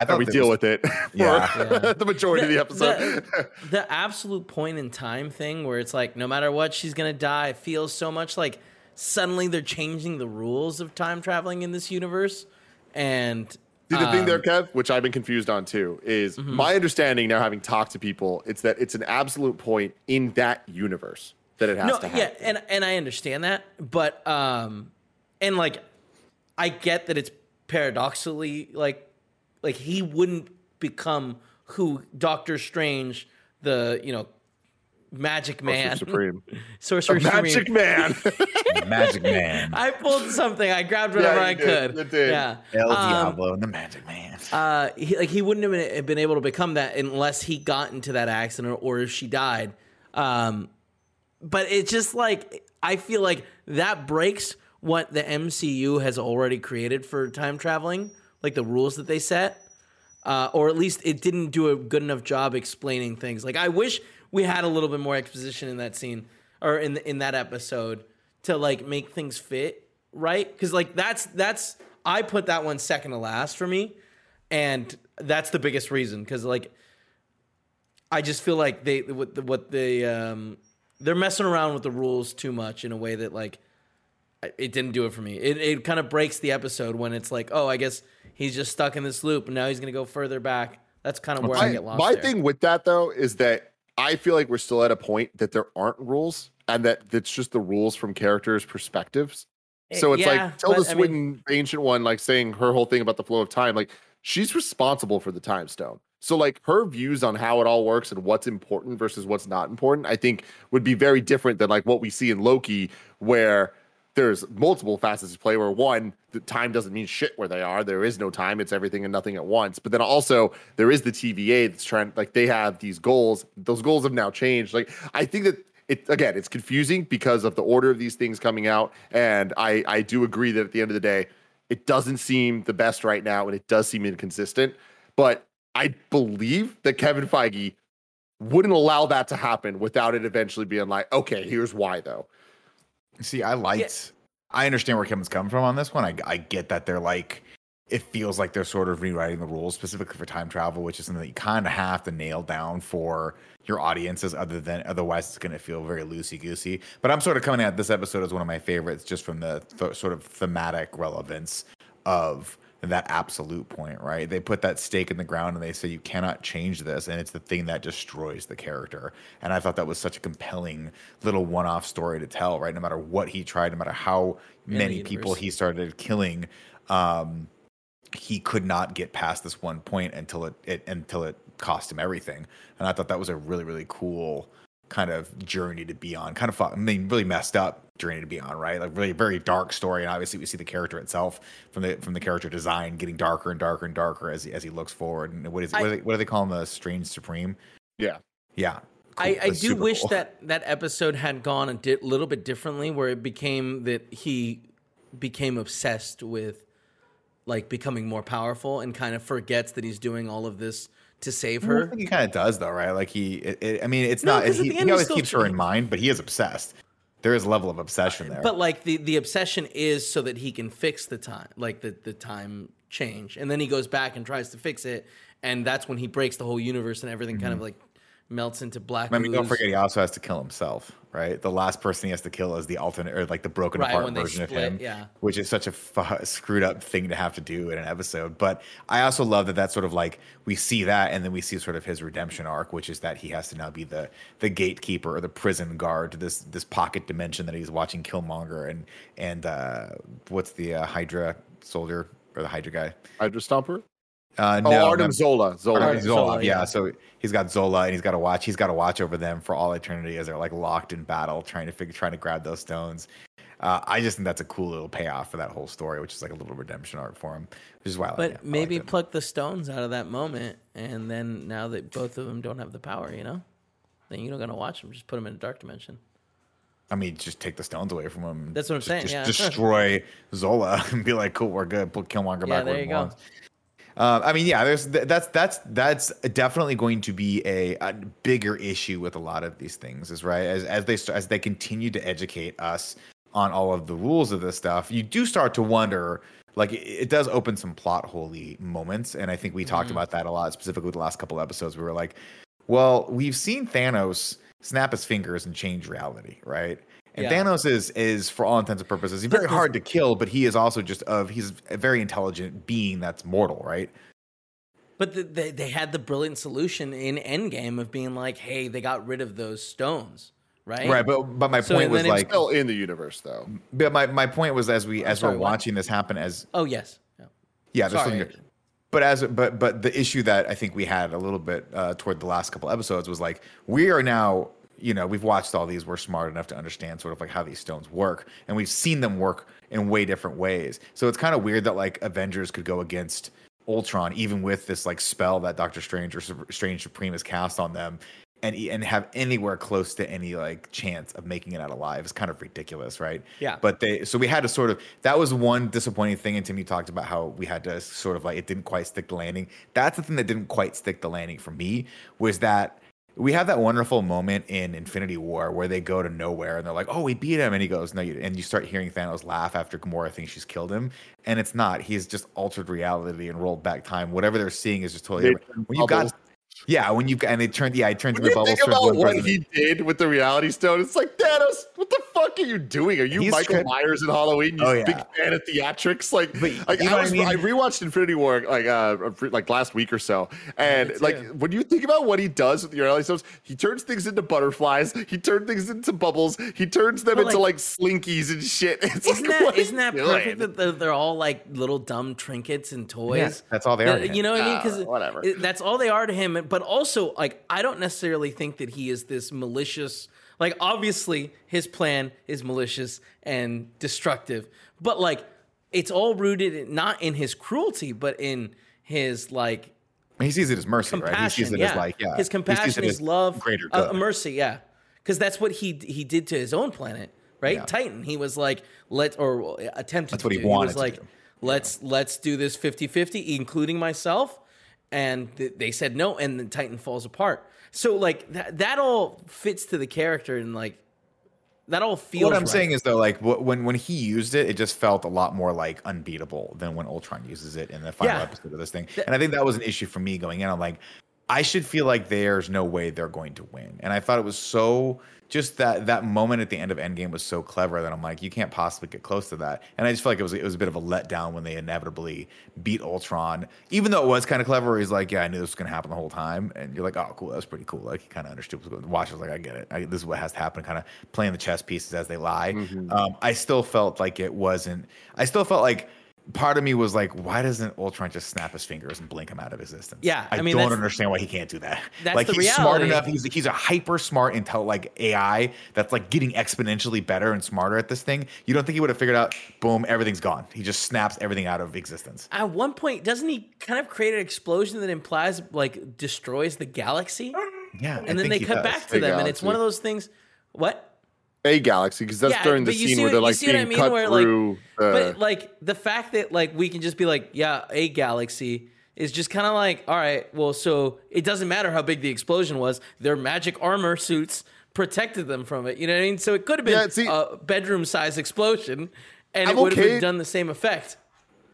[SPEAKER 2] I
[SPEAKER 1] And we deal
[SPEAKER 2] was-
[SPEAKER 1] with it
[SPEAKER 2] Yeah.
[SPEAKER 1] for
[SPEAKER 3] Yeah.
[SPEAKER 1] the majority of the
[SPEAKER 3] The-
[SPEAKER 1] episode.
[SPEAKER 3] the absolute point in time thing where it's like no matter what she's gonna die feels so much like suddenly they're changing the rules of time traveling in this universe and
[SPEAKER 1] See, the thing there,
[SPEAKER 3] um,
[SPEAKER 1] Kev, which I've been confused on too, is
[SPEAKER 3] Mm-hmm.
[SPEAKER 1] my understanding now, having talked to people, it's that it's an absolute point in that universe that it has
[SPEAKER 3] no
[SPEAKER 1] to
[SPEAKER 3] yeah
[SPEAKER 1] happen.
[SPEAKER 3] and and i understand that but um and like i get that it's paradoxically like like he wouldn't become who doctor strange the you know magic man
[SPEAKER 1] Supreme.
[SPEAKER 3] sorcerer
[SPEAKER 1] Magic
[SPEAKER 3] supreme
[SPEAKER 1] Man.
[SPEAKER 2] Magic Man,
[SPEAKER 3] i pulled something i grabbed whatever
[SPEAKER 1] you
[SPEAKER 3] i
[SPEAKER 1] did,
[SPEAKER 3] could
[SPEAKER 1] did.
[SPEAKER 3] yeah
[SPEAKER 2] El
[SPEAKER 3] Um,
[SPEAKER 2] Diablo, and the Magic Man.
[SPEAKER 3] uh, he, like he wouldn't have been, been able to become that unless he got into that accident or if she died. Um, but it's just like I feel like that breaks what the MCU has already created for time traveling, like the rules that they set, uh, or at least it didn't do a good enough job explaining things. Like I wish we had a little bit more exposition in that scene or in in that episode to like make things fit right because like that's that's I put that one second to last for me, and that's the biggest reason because like I just feel like they what the, what they um they're messing around with the rules too much in a way that like it didn't do it for me. It it kind of breaks the episode when it's like, oh, I guess he's just stuck in this loop and now he's gonna go further back. That's kind of where I
[SPEAKER 1] my
[SPEAKER 3] get lost.
[SPEAKER 1] my
[SPEAKER 3] there.
[SPEAKER 1] thing with that though is that I feel like we're still at a point that there aren't rules and that it's just the rules from characters' perspectives. So it's
[SPEAKER 3] Eh, Yeah,
[SPEAKER 1] like Tilda
[SPEAKER 3] but, I mean-
[SPEAKER 1] Swinton, the ancient one, like saying her whole thing about the flow of time, like she's responsible for the time stone. So like her views on how it all works and what's important versus what's not important, I think would be very different than like what we see in Loki, where there's multiple facets to play where one, the time doesn't mean shit where they are. There is no time. It's everything and nothing at once. But then also there is the TVA that's trying like they have these goals. Those goals have now changed. Like I think that it again, it's confusing because of the order of these things coming out. And I I do agree that at the end of the day, it doesn't seem the best right now and it does seem inconsistent. But I believe that Kevin Feige wouldn't allow that to happen without it eventually being like, okay, here's why though.
[SPEAKER 2] See, I liked. I understand where Kevin's coming from on this one. I, I get that they're like, it feels like they're sort of rewriting the rules specifically for time travel, which is something that you kind of have to nail down for your audiences. Other than otherwise, it's going to feel very loosey goosey. But I'm sort of coming at this episode as one of my favorites, just from the th- sort of thematic relevance of that absolute point, right? They put that stake in the ground and they say you cannot change this, and it's the thing that destroys the character. And I thought that was such a compelling little one-off story to tell, right? No matter what he tried, no matter how many people he started killing, um, he could not get past this one point until it, it until it cost him everything. And I thought that was a really really cool kind of journey to be on. Kind of, I mean, really messed up journey to be on, right? Like really very dark story, and obviously we see the character itself from the from the character design getting darker and darker and darker as he, as he looks forward. And what is I, what, do they, what do they call him? The Strange Supreme.
[SPEAKER 1] Yeah,
[SPEAKER 2] yeah.
[SPEAKER 3] Cool. I, I do wish cool. that that episode had gone a di- little bit differently, where it became that he became obsessed with like becoming more powerful and kind of forgets that he's doing all of this to save her.
[SPEAKER 2] I think he kind of does though, right? Like he, it, it, I mean, it's no, not. He, he always keeps her in mind, but he is obsessed. There is a level of obsession there.
[SPEAKER 3] But like the the obsession is so that he can fix the time, like the the time change, and then he goes back and tries to fix it, and that's when he breaks the whole universe and everything mm-hmm. kind of like melts into black.
[SPEAKER 2] I mean, don't forget he also has to kill himself, right? The last person he has to kill is the alternate or like the broken right, apart version split, of him,
[SPEAKER 3] yeah.
[SPEAKER 2] which is such a fu- screwed up thing to have to do in an episode. But I also love that that's sort of like we see that, and then we see sort of his redemption arc, which is that he has to now be the the gatekeeper or the prison guard to this this pocket dimension that he's watching Killmonger and and uh, what's the uh, Hydra soldier or the Hydra guy?
[SPEAKER 1] Hydra Stomper.
[SPEAKER 2] Uh, oh, no,
[SPEAKER 1] Arnim Zola. Zola.
[SPEAKER 2] Arnim Zola. Yeah. yeah. So he's got Zola, and he's got to watch. He's got to watch over them for all eternity as they're like locked in battle, trying to figure, trying to grab those stones. Uh, I just think that's a cool little payoff for that whole story, which is like a little redemption arc for him, which is why.
[SPEAKER 3] but like maybe pluck the stones out of that moment, and then now that both of them don't have the power, you know, then you're not gonna watch them. Just put them in a dark dimension.
[SPEAKER 2] I mean, just take the stones away from him.
[SPEAKER 3] That's what I'm
[SPEAKER 2] just,
[SPEAKER 3] saying.
[SPEAKER 2] Just
[SPEAKER 3] yeah.
[SPEAKER 2] destroy Zola and be like, cool, we're good. Put Killmonger
[SPEAKER 3] yeah,
[SPEAKER 2] back
[SPEAKER 3] where he belongs. Go.
[SPEAKER 2] Uh, I mean, yeah, there's that's that's that's definitely going to be a, a, bigger issue with a lot of these things, is right as as they start, as they continue to educate us on all of the rules of this stuff. You do start to wonder, like it, it does open some plot holy moments, and I think we mm-hmm. talked about that a lot, specifically with the last couple episodes. We were like, well, we've seen Thanos snap his fingers and change reality, right? And yeah. Thanos is is for all intents and purposes, he's very hard to kill, but he is also just of he's a very intelligent being that's mortal, right?
[SPEAKER 3] But the, they they had the brilliant solution in Endgame of being like, hey, they got rid of those stones, right?
[SPEAKER 2] Right, but but my so point was like
[SPEAKER 1] still in the universe though.
[SPEAKER 2] But my, my point was as we as sorry, we're watching what? this happen as
[SPEAKER 3] oh yes
[SPEAKER 2] yeah, yeah sorry. But as but but the issue that I think we had a little bit uh, toward the last couple episodes was like we are now you know, we've watched all these. We're smart enough to understand sort of like how these stones work, and we've seen them work in way different ways. So it's kind of weird that like Avengers could go against Ultron, even with this like spell that Doctor Strange or Strange Supreme has cast on them, and and have anywhere close to any like chance of making it out alive is kind of ridiculous, right?
[SPEAKER 3] Yeah.
[SPEAKER 2] But they so we had to sort of that was one disappointing thing. And Timmy talked about how we had to sort of like it didn't quite stick the landing. That's the thing that didn't quite stick the landing for me was that we have that wonderful moment in Infinity War where they go to Knowhere and they're like, "Oh, we beat him," and he goes, "No," you, and you start hearing Thanos laugh after Gamora thinks she's killed him, and it's not. He's just altered reality and rolled back time. Whatever they're seeing is just totally. When you got yeah, when you and they turned, yeah, it turned into bubbles.
[SPEAKER 1] Think about what president. he did with the Reality Stone. It's like Thanos. What the fuck are you doing? Are you He's Michael Myers in Halloween? You oh, yeah. big fan of theatrics. Like, but, like I, was, I, mean? I, rewatched Infinity War like uh like last week or so, and like when you think about what he does with the Reality Stones, he turns things into butterflies. He turns things into bubbles. He turns them but into like, like, slinkies and shit. It's
[SPEAKER 3] isn't
[SPEAKER 1] like,
[SPEAKER 3] that isn't that perfect that they're, they're, all like little dumb trinkets and toys? Yeah,
[SPEAKER 2] that's all they are.
[SPEAKER 3] You know what I mean? Because
[SPEAKER 1] uh, whatever.
[SPEAKER 3] That's all they are to him. But also like I don't necessarily think that he is this malicious. Like obviously his plan is malicious and destructive, but like it's all rooted in, not in his cruelty, but in his like
[SPEAKER 2] he sees it as mercy, compassion, right? He sees it
[SPEAKER 3] yeah.
[SPEAKER 2] as like yeah,
[SPEAKER 3] his compassion, his love,
[SPEAKER 2] greater uh.
[SPEAKER 3] Uh, mercy, yeah, because that's what he he did to his own planet, right? Yeah. Titan. He was like let or attempted.
[SPEAKER 2] That's what
[SPEAKER 3] he
[SPEAKER 2] do. wanted.
[SPEAKER 3] He was like, let's yeah. let's do this 50-50, including myself and th- they said no, and then Titan falls apart. So like that that all fits to the character and like that all feels.
[SPEAKER 2] What I'm
[SPEAKER 3] right.
[SPEAKER 2] saying is though, like when when he used it, it just felt a lot more like unbeatable than when Ultron uses it in the final yeah. episode of this thing. And I think that was an issue for me going in. I'm like, I should feel like there's no way they're going to win. And I thought it was so just that that moment at the end of Endgame was so clever that I'm like, you can't possibly get close to that. And I just feel like it was it was a bit of a letdown when they inevitably beat Ultron, even though it was kind of clever. He's like, yeah, I knew this was gonna happen the whole time, and you're like, oh, cool, that was pretty cool. Like he kind of understood. What was going on. Watch was like, I get it. I, this is what has to happen. Kind of playing the chess pieces as they lie. Mm-hmm. Um, I still felt like it wasn't. I still felt like part of me was like, why doesn't Ultron just snap his fingers and blink him out of existence?
[SPEAKER 3] Yeah,
[SPEAKER 2] I,
[SPEAKER 3] I mean,
[SPEAKER 2] don't understand why he can't do that.
[SPEAKER 3] That's
[SPEAKER 2] like
[SPEAKER 3] the
[SPEAKER 2] he's smart enough. He's he's a hyper smart intel like AI that's like getting exponentially better and smarter at this thing. You don't think he would have figured out? Boom, everything's gone. He just snaps everything out of existence.
[SPEAKER 3] At one point, doesn't he kind of create an explosion that implies like destroys the galaxy?
[SPEAKER 2] Yeah, I
[SPEAKER 3] And then
[SPEAKER 2] think
[SPEAKER 3] they
[SPEAKER 2] he
[SPEAKER 3] cut
[SPEAKER 2] does.
[SPEAKER 3] back to
[SPEAKER 1] The
[SPEAKER 3] them, and it's
[SPEAKER 1] galaxy.
[SPEAKER 3] one of those things. What?
[SPEAKER 1] A galaxy, because that's
[SPEAKER 3] Yeah,
[SPEAKER 1] during the scene where they're like
[SPEAKER 3] what I
[SPEAKER 1] being
[SPEAKER 3] mean?
[SPEAKER 1] cut
[SPEAKER 3] Where, like-
[SPEAKER 1] through. the-
[SPEAKER 3] But like the fact that like we can just be like, yeah, a galaxy is just kind of like, all right, well, so it doesn't matter how big the explosion was. Their magic armor suits protected them from it. You know what I mean? So it could have been
[SPEAKER 1] Yeah, see-
[SPEAKER 3] a bedroom size explosion, and
[SPEAKER 1] I'm
[SPEAKER 3] it would have
[SPEAKER 1] okay.
[SPEAKER 3] been done the same effect.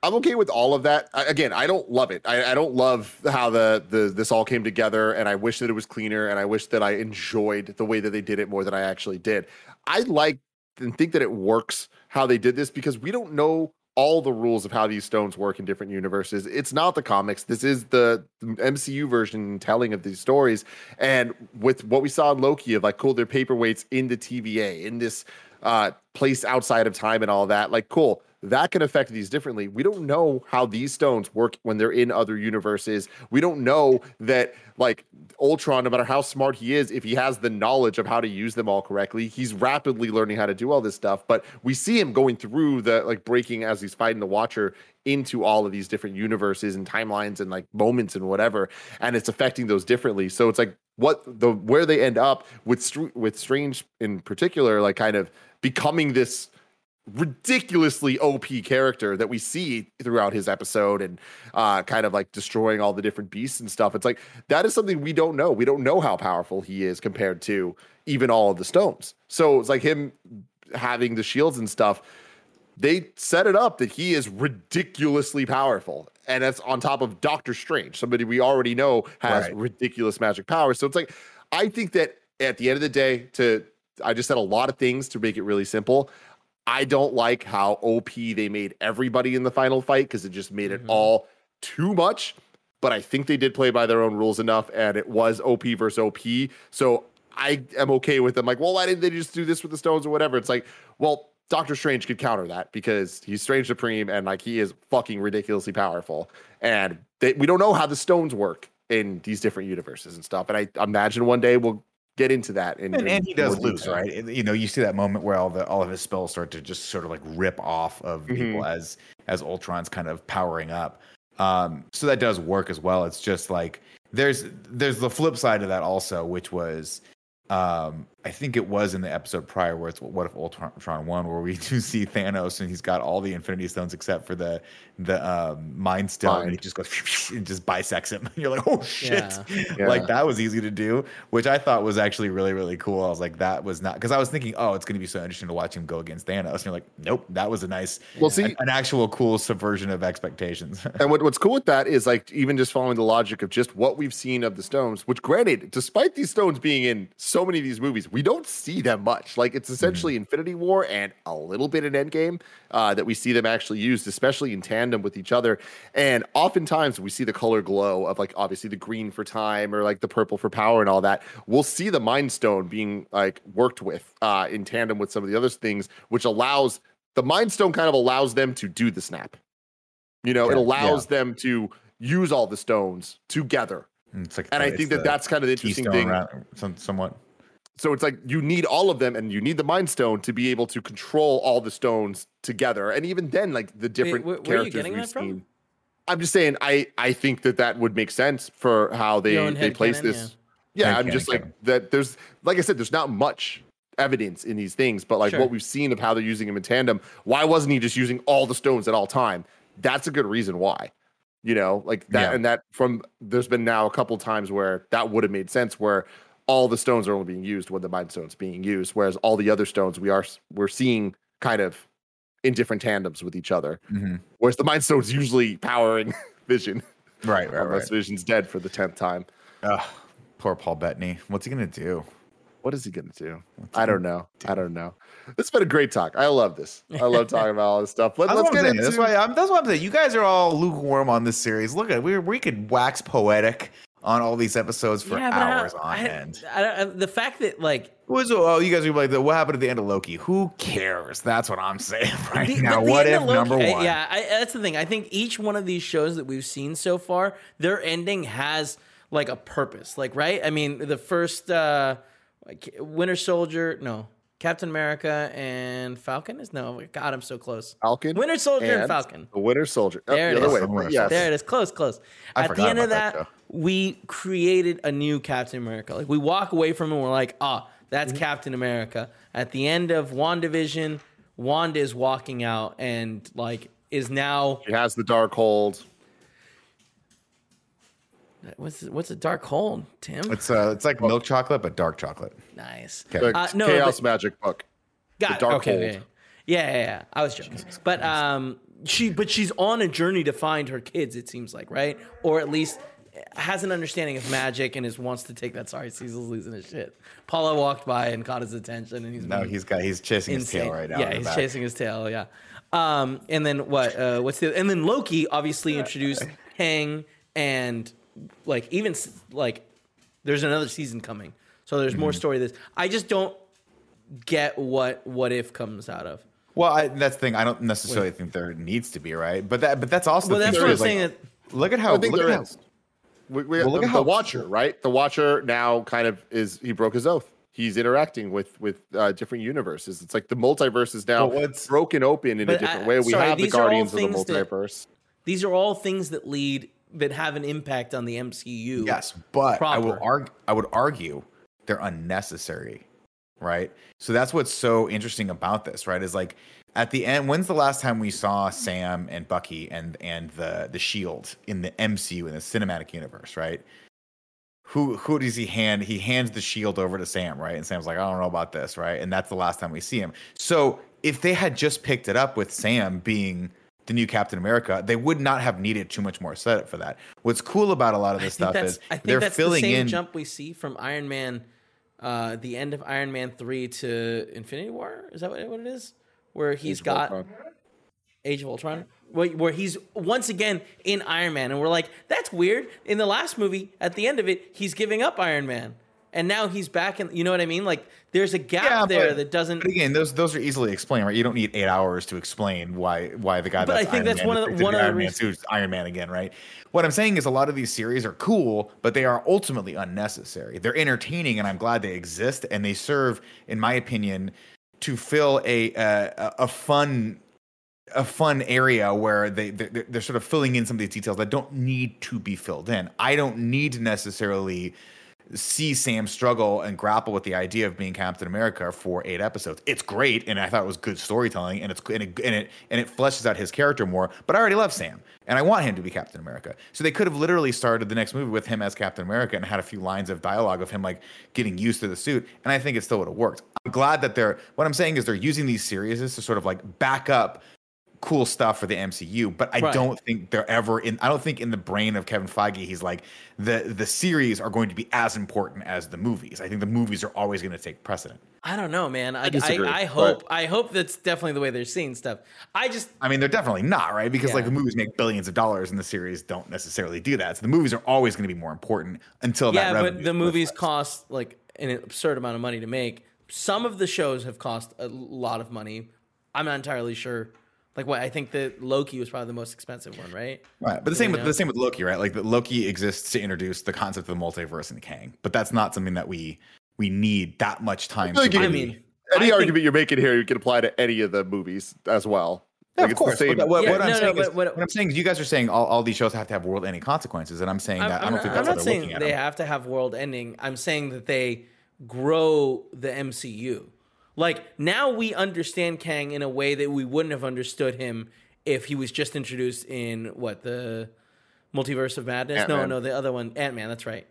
[SPEAKER 1] I'm okay with all of that. I, again, I don't love it. I, I don't love how the, the this all came together, and I wish that it was cleaner, and I wish that I enjoyed the way that they did it more than I actually did. I like and think that it works how they did this because we don't know all the rules of how these stones work in different universes. It's not the comics. This is the MCU version telling of these stories. And with what we saw in Loki of like, cool, they're paperweights in the TVA, in this uh, place outside of time and all that. Like, cool, that can affect these differently. We don't know how these stones work when they're in other universes. We don't know that, like, Ultron, no matter how smart he is, if he has the knowledge of how to use them all correctly, he's rapidly learning how to do all this stuff. But we see him going through the, like, breaking as he's fighting the Watcher into all of these different universes and timelines and like moments and whatever and it's affecting those differently so it's like what the where they end up with with strange in particular like kind of becoming this ridiculously OP character that we see throughout his episode and uh, kind of like destroying all the different beasts and stuff. It's like that is something we don't know. We don't know how powerful he is compared to even all of the stones. So it's like him having the shields and stuff. They set it up that he is ridiculously powerful. And that's on top of Doctor Strange, somebody we already know has
[SPEAKER 2] Right.
[SPEAKER 1] ridiculous magic powers. So it's like, I think that at the end of the day, to I just said a lot of things to make it really simple. I don't like how OP they made everybody in the final fight because it just made it
[SPEAKER 3] Mhm.
[SPEAKER 1] all too much. But I think they did play by their own rules enough, and it was OP versus OP. So I am okay with them. Like, well, why didn't they just do this with the stones or whatever? It's like, well, Doctor Strange could counter that because he's Strange Supreme and like he is fucking ridiculously powerful. And they, we don't know how the stones work in these different universes and stuff. And I imagine one day we'll get into that. In,
[SPEAKER 2] And,
[SPEAKER 1] in
[SPEAKER 2] and he does lose,
[SPEAKER 1] detail.
[SPEAKER 2] right? You know, you see that moment where all the all of his spells start to just sort of like rip off of people as as Ultron's kind of powering up. Um, so that does work as well. It's just like there's there's the flip side of that also, which was um I think it was in the episode prior where it's what if Ultron won, where we do see Thanos and he's got all the Infinity Stones except for the the um, Mind Stone, and he just goes and just bisects him. And you're like, oh shit!
[SPEAKER 1] Yeah.
[SPEAKER 2] Like that was easy to do, which I thought was actually really really cool. I was like, that was not because I was thinking, oh, it's going to be so interesting to watch him go against Thanos. And you're like, nope, that was a nice,
[SPEAKER 1] Well, see-
[SPEAKER 2] an, an actual cool subversion of expectations.
[SPEAKER 1] And what, what's cool with that is like even just following the logic of just what we've seen of the stones, which granted, despite these stones being in so many of these movies, we don't see them much. Like it's essentially Infinity War and a little bit in Endgame uh, that we see them actually used, especially in tandem with each other. And oftentimes we see the color glow of like obviously the green for time or like the purple for power and all that. We'll see the Mind Stone being like worked with uh, in tandem with some of the other things, which allows the Mind Stone kind of allows them to do the snap. You know, it
[SPEAKER 2] Yeah,
[SPEAKER 1] allows them to use all the stones together.
[SPEAKER 2] it's like,
[SPEAKER 1] And I think that
[SPEAKER 2] the
[SPEAKER 1] that's kind of the interesting thing.
[SPEAKER 2] around- some, somewhat.
[SPEAKER 1] So it's like you need all of them and you need the mind stone to be able to control all the stones together. And even then, like the different
[SPEAKER 3] wh- where are you
[SPEAKER 1] characters we've
[SPEAKER 3] that from?
[SPEAKER 1] seen. I'm just saying, I I think that that would make sense for how they
[SPEAKER 3] Your own
[SPEAKER 1] they place
[SPEAKER 3] headcanon,
[SPEAKER 1] this. Yeah, I'm
[SPEAKER 2] Headcanon,
[SPEAKER 1] just like
[SPEAKER 2] canon.
[SPEAKER 1] that. There's like I said, there's not much evidence in these things, but like
[SPEAKER 3] Sure.
[SPEAKER 1] what we've seen of how they're using them in tandem. Why wasn't he just using all the stones at all time? That's a good reason why. You know, like that,
[SPEAKER 2] Yeah.
[SPEAKER 1] and that from there's been now a couple times where that would have made sense where all the stones are only being used when the mind stone's being used, whereas all the other stones we are we're seeing kind of in different tandems with each other.
[SPEAKER 2] Mhm.
[SPEAKER 1] Whereas the mind stone's usually powering Vision,
[SPEAKER 2] Right, right,
[SPEAKER 1] unless
[SPEAKER 2] right.
[SPEAKER 1] Vision's dead for the tenth time.
[SPEAKER 2] Ugh, poor Paul Bettany. What's he gonna do?
[SPEAKER 1] What is he gonna do?
[SPEAKER 2] What's
[SPEAKER 1] I don't know. I don't know. It's been a great talk. I love this. I love talking about all this stuff. Let, us get into.
[SPEAKER 2] That's why I'm. That's what I'm saying. You guys are all lukewarm on this series. Look at we we could wax poetic on all these episodes for
[SPEAKER 3] Yeah, but I-
[SPEAKER 2] hours on
[SPEAKER 3] I-
[SPEAKER 2] end.
[SPEAKER 3] I- I- the fact that like
[SPEAKER 2] What's oh you guys are like what happened at the end of Loki? Who cares? That's what I'm saying right
[SPEAKER 3] The-
[SPEAKER 2] now. what if
[SPEAKER 3] Loki-
[SPEAKER 2] number
[SPEAKER 3] uh,
[SPEAKER 2] one?
[SPEAKER 3] Yeah, I, that's the thing. I think each one of these shows that we've seen so far, their ending has like a purpose. Like, right? I mean, the first uh like Winter Soldier, no, Captain America and Falcon is no. God, I'm so close.
[SPEAKER 1] Falcon,
[SPEAKER 3] Winter Soldier and, Falcon.
[SPEAKER 1] the Winter Soldier. Oh,
[SPEAKER 3] There it
[SPEAKER 1] the other
[SPEAKER 3] is.
[SPEAKER 1] way. Yes.
[SPEAKER 3] There it is. Close, close.
[SPEAKER 2] I
[SPEAKER 3] At the end of that,
[SPEAKER 2] that
[SPEAKER 3] we created a new Captain America. Like we walk away from it and we're like, ah, that's
[SPEAKER 2] Mm-hmm.
[SPEAKER 3] Captain America. At the end of WandaVision, Wanda is walking out and like is now
[SPEAKER 1] He has the Darkhold.
[SPEAKER 3] What's what's a Darkhold, Tim?
[SPEAKER 2] It's uh it's like milk chocolate but dark chocolate.
[SPEAKER 3] nice.
[SPEAKER 2] Okay.
[SPEAKER 3] Uh, no,
[SPEAKER 1] Chaos
[SPEAKER 3] but-
[SPEAKER 1] Magic book.
[SPEAKER 3] Got
[SPEAKER 1] Dark
[SPEAKER 3] it. Okay,
[SPEAKER 1] Hold.
[SPEAKER 3] okay. Yeah, yeah, yeah. I was joking. But um she but she's on a journey to find her kids, it seems like, right? Or at least has an understanding of magic and is wants to take that. Sorry, Cecil's losing his shit. Paula walked by and caught his attention, and he's
[SPEAKER 2] No, he's got he's chasing his tail right now.
[SPEAKER 3] Yeah, he's
[SPEAKER 2] back.
[SPEAKER 3] chasing his tail. Yeah. Um, and then what? Uh, what's the? And then Loki obviously introduced Kang and like even like there's another season coming, so there's
[SPEAKER 2] Mm-hmm.
[SPEAKER 3] more story. This I just don't get what what if comes out of.
[SPEAKER 2] Well, I, that's the thing. I don't necessarily think there needs to be, right? But that but that's also
[SPEAKER 3] Well,
[SPEAKER 2] the
[SPEAKER 3] that's what I'm
[SPEAKER 2] is, like,
[SPEAKER 3] saying. That
[SPEAKER 2] Look at how
[SPEAKER 1] I think
[SPEAKER 2] look
[SPEAKER 1] there
[SPEAKER 2] at how-
[SPEAKER 1] is. We, we,
[SPEAKER 2] Well, look
[SPEAKER 1] the
[SPEAKER 2] at how-
[SPEAKER 1] Watcher, right? The Watcher now kind of is. He broke his oath. He's interacting with with uh, different universes. It's like the multiverse is now
[SPEAKER 2] But
[SPEAKER 1] broken open in a different
[SPEAKER 3] uh,
[SPEAKER 1] way. We
[SPEAKER 3] sorry,
[SPEAKER 1] have the
[SPEAKER 3] these are all
[SPEAKER 1] Guardians of the
[SPEAKER 3] things that-
[SPEAKER 1] multiverse.
[SPEAKER 3] these are all things that lead that have an impact on the MCU.
[SPEAKER 2] Yes, but I will argue. I would argue they're unnecessary, right? So that's what's so interesting about this, right? Is like at the end. When's the last time we saw Sam and Bucky and and the the Shield in the MCU in the cinematic universe, right? Who who does he hand? He hands the shield over to Sam, right? And Sam's like, I don't know about this, right? And that's the last time we see him. So if they had just picked it up with Sam being the new Captain America, they would not have needed too much more setup for that. What's cool about a lot of this
[SPEAKER 3] think
[SPEAKER 2] stuff is
[SPEAKER 3] I think
[SPEAKER 2] they're
[SPEAKER 3] that's the
[SPEAKER 2] filling
[SPEAKER 3] same
[SPEAKER 2] in.
[SPEAKER 3] jump we see from Iron Man, uh, the end of Iron Man three to Infinity War. Is that what, what it is? Where he's
[SPEAKER 1] Age
[SPEAKER 3] got
[SPEAKER 1] Ultron.
[SPEAKER 3] Age of Ultron, where, where he's once again in Iron Man, and we're like, that's weird. In the last movie, at the end of it, he's giving up Iron Man, and now he's back in. You know what I mean? Like, there's a gap
[SPEAKER 2] Yeah,
[SPEAKER 3] there
[SPEAKER 2] but-
[SPEAKER 3] that doesn't.
[SPEAKER 2] But again, those those are easily explained, right? You don't need eight hours to explain why why the guy.
[SPEAKER 3] But I
[SPEAKER 2] that's
[SPEAKER 3] think
[SPEAKER 2] Iron
[SPEAKER 3] that's
[SPEAKER 2] Man
[SPEAKER 3] one of the- one of the
[SPEAKER 2] Iron Man
[SPEAKER 3] reasons-
[SPEAKER 2] suit's Iron Man again, right? What I'm saying is a lot of these series are cool, but they are ultimately unnecessary. They're entertaining, and I'm glad they exist, and they serve, in my opinion, to fill a a, a fun a fun area where they they're, they're sort of filling in some of these details that don't need to be filled in. I don't need to necessarily see Sam struggle and grapple with the idea of being Captain America for eight episodes. It's great, and I thought it was good storytelling, and it's and it and it, and it fleshes out his character more. But I already love Sam, and I want him to be Captain America. So they could have literally started the next movie with him as Captain America and had a few lines of dialogue of him like getting used to the suit, and I think it still would have worked. I'm glad that they're. What I'm saying is they're using these series to sort of like back up cool stuff for the MCU, but I
[SPEAKER 3] Right.
[SPEAKER 2] don't think they're ever in. I don't think in the brain of Kevin Feige, he's like the the series are going to be as important as the movies. I think the movies are always going to take precedent.
[SPEAKER 3] I don't know, man. I, I,
[SPEAKER 1] disagree,
[SPEAKER 3] I, hope I hope that's definitely the way they're seeing stuff. I just
[SPEAKER 2] I mean, they're definitely not right because like the movies make billions of dollars, and the series don't necessarily do that. So the movies are always going to be more important until that.
[SPEAKER 3] yeah, but the movies
[SPEAKER 2] reflects.
[SPEAKER 3] cost like an absurd amount of money to make. Some of the shows have cost a lot of money. I'm not entirely sure. Like what I think that Loki was probably the most expensive one, right?
[SPEAKER 2] Right, but the same
[SPEAKER 3] You
[SPEAKER 2] with
[SPEAKER 3] know?
[SPEAKER 2] the same with Loki, right? Like the Loki exists to introduce the concept of the multiverse in Kang, but that's not something that we we need that much time.
[SPEAKER 1] feel like
[SPEAKER 2] to
[SPEAKER 1] you
[SPEAKER 3] I mean,
[SPEAKER 1] Any
[SPEAKER 3] I think-
[SPEAKER 1] argument you're making here, you can apply to any of the movies as well.
[SPEAKER 2] Yeah,
[SPEAKER 1] Like,
[SPEAKER 2] of course.
[SPEAKER 1] same-
[SPEAKER 2] what,
[SPEAKER 3] Yeah,
[SPEAKER 2] what I'm
[SPEAKER 3] no, no,
[SPEAKER 2] saying is,
[SPEAKER 3] what-
[SPEAKER 2] what I'm saying is, you guys are saying all, all these shows have to have world-ending consequences, and I'm saying
[SPEAKER 3] I'm,
[SPEAKER 2] that I
[SPEAKER 3] I'm
[SPEAKER 2] don't think
[SPEAKER 3] not, I'm
[SPEAKER 2] that's how
[SPEAKER 3] not
[SPEAKER 2] they're
[SPEAKER 3] saying
[SPEAKER 2] looking at
[SPEAKER 3] they
[SPEAKER 2] them.
[SPEAKER 3] have to have world ending. I'm saying that they grow the MCU. Like now we understand Kang in a way that we wouldn't have understood him if he was just introduced in what the Multiverse of Madness. No,
[SPEAKER 1] Ant-Man.
[SPEAKER 3] no, the other one, Ant Man. That's right.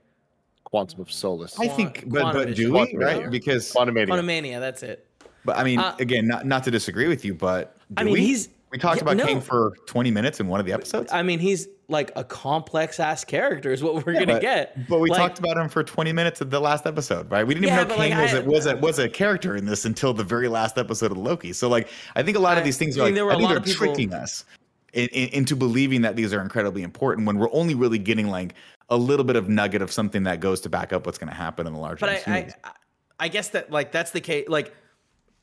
[SPEAKER 1] Quantum of Solace.
[SPEAKER 2] I think, but, but do we
[SPEAKER 1] Quantum
[SPEAKER 2] right? Because,
[SPEAKER 1] Quantumania.
[SPEAKER 3] Quantumania. That's it.
[SPEAKER 2] but I mean,
[SPEAKER 3] Uh,
[SPEAKER 2] again, not not to disagree with you, but do
[SPEAKER 3] I mean,
[SPEAKER 2] we?
[SPEAKER 3] he's-
[SPEAKER 2] we talked
[SPEAKER 3] yeah,
[SPEAKER 2] about
[SPEAKER 3] no.
[SPEAKER 2] Kang for 20 minutes in one of the episodes.
[SPEAKER 3] I mean, he's like a complex ass character. Is what we're
[SPEAKER 2] Yeah,
[SPEAKER 3] gonna
[SPEAKER 2] but,
[SPEAKER 3] get.
[SPEAKER 2] But we
[SPEAKER 3] Like,
[SPEAKER 2] talked about him for 20 minutes of the last episode, right? We didn't
[SPEAKER 3] Yeah,
[SPEAKER 2] even know
[SPEAKER 3] but, like,
[SPEAKER 2] was,
[SPEAKER 3] I-
[SPEAKER 2] a, was a was a character in this until the very last episode of Loki. So like, I think a lot of these things
[SPEAKER 3] I
[SPEAKER 2] are
[SPEAKER 3] mean,
[SPEAKER 2] like,
[SPEAKER 3] there were
[SPEAKER 2] I think
[SPEAKER 3] lot
[SPEAKER 2] they're
[SPEAKER 3] of people-
[SPEAKER 2] tricking us in, in- into believing that these are incredibly important when we're only really getting like a little bit of nugget of something that goes to back up what's going to happen in the larger.
[SPEAKER 3] But I, I, I guess that like that's the case. Like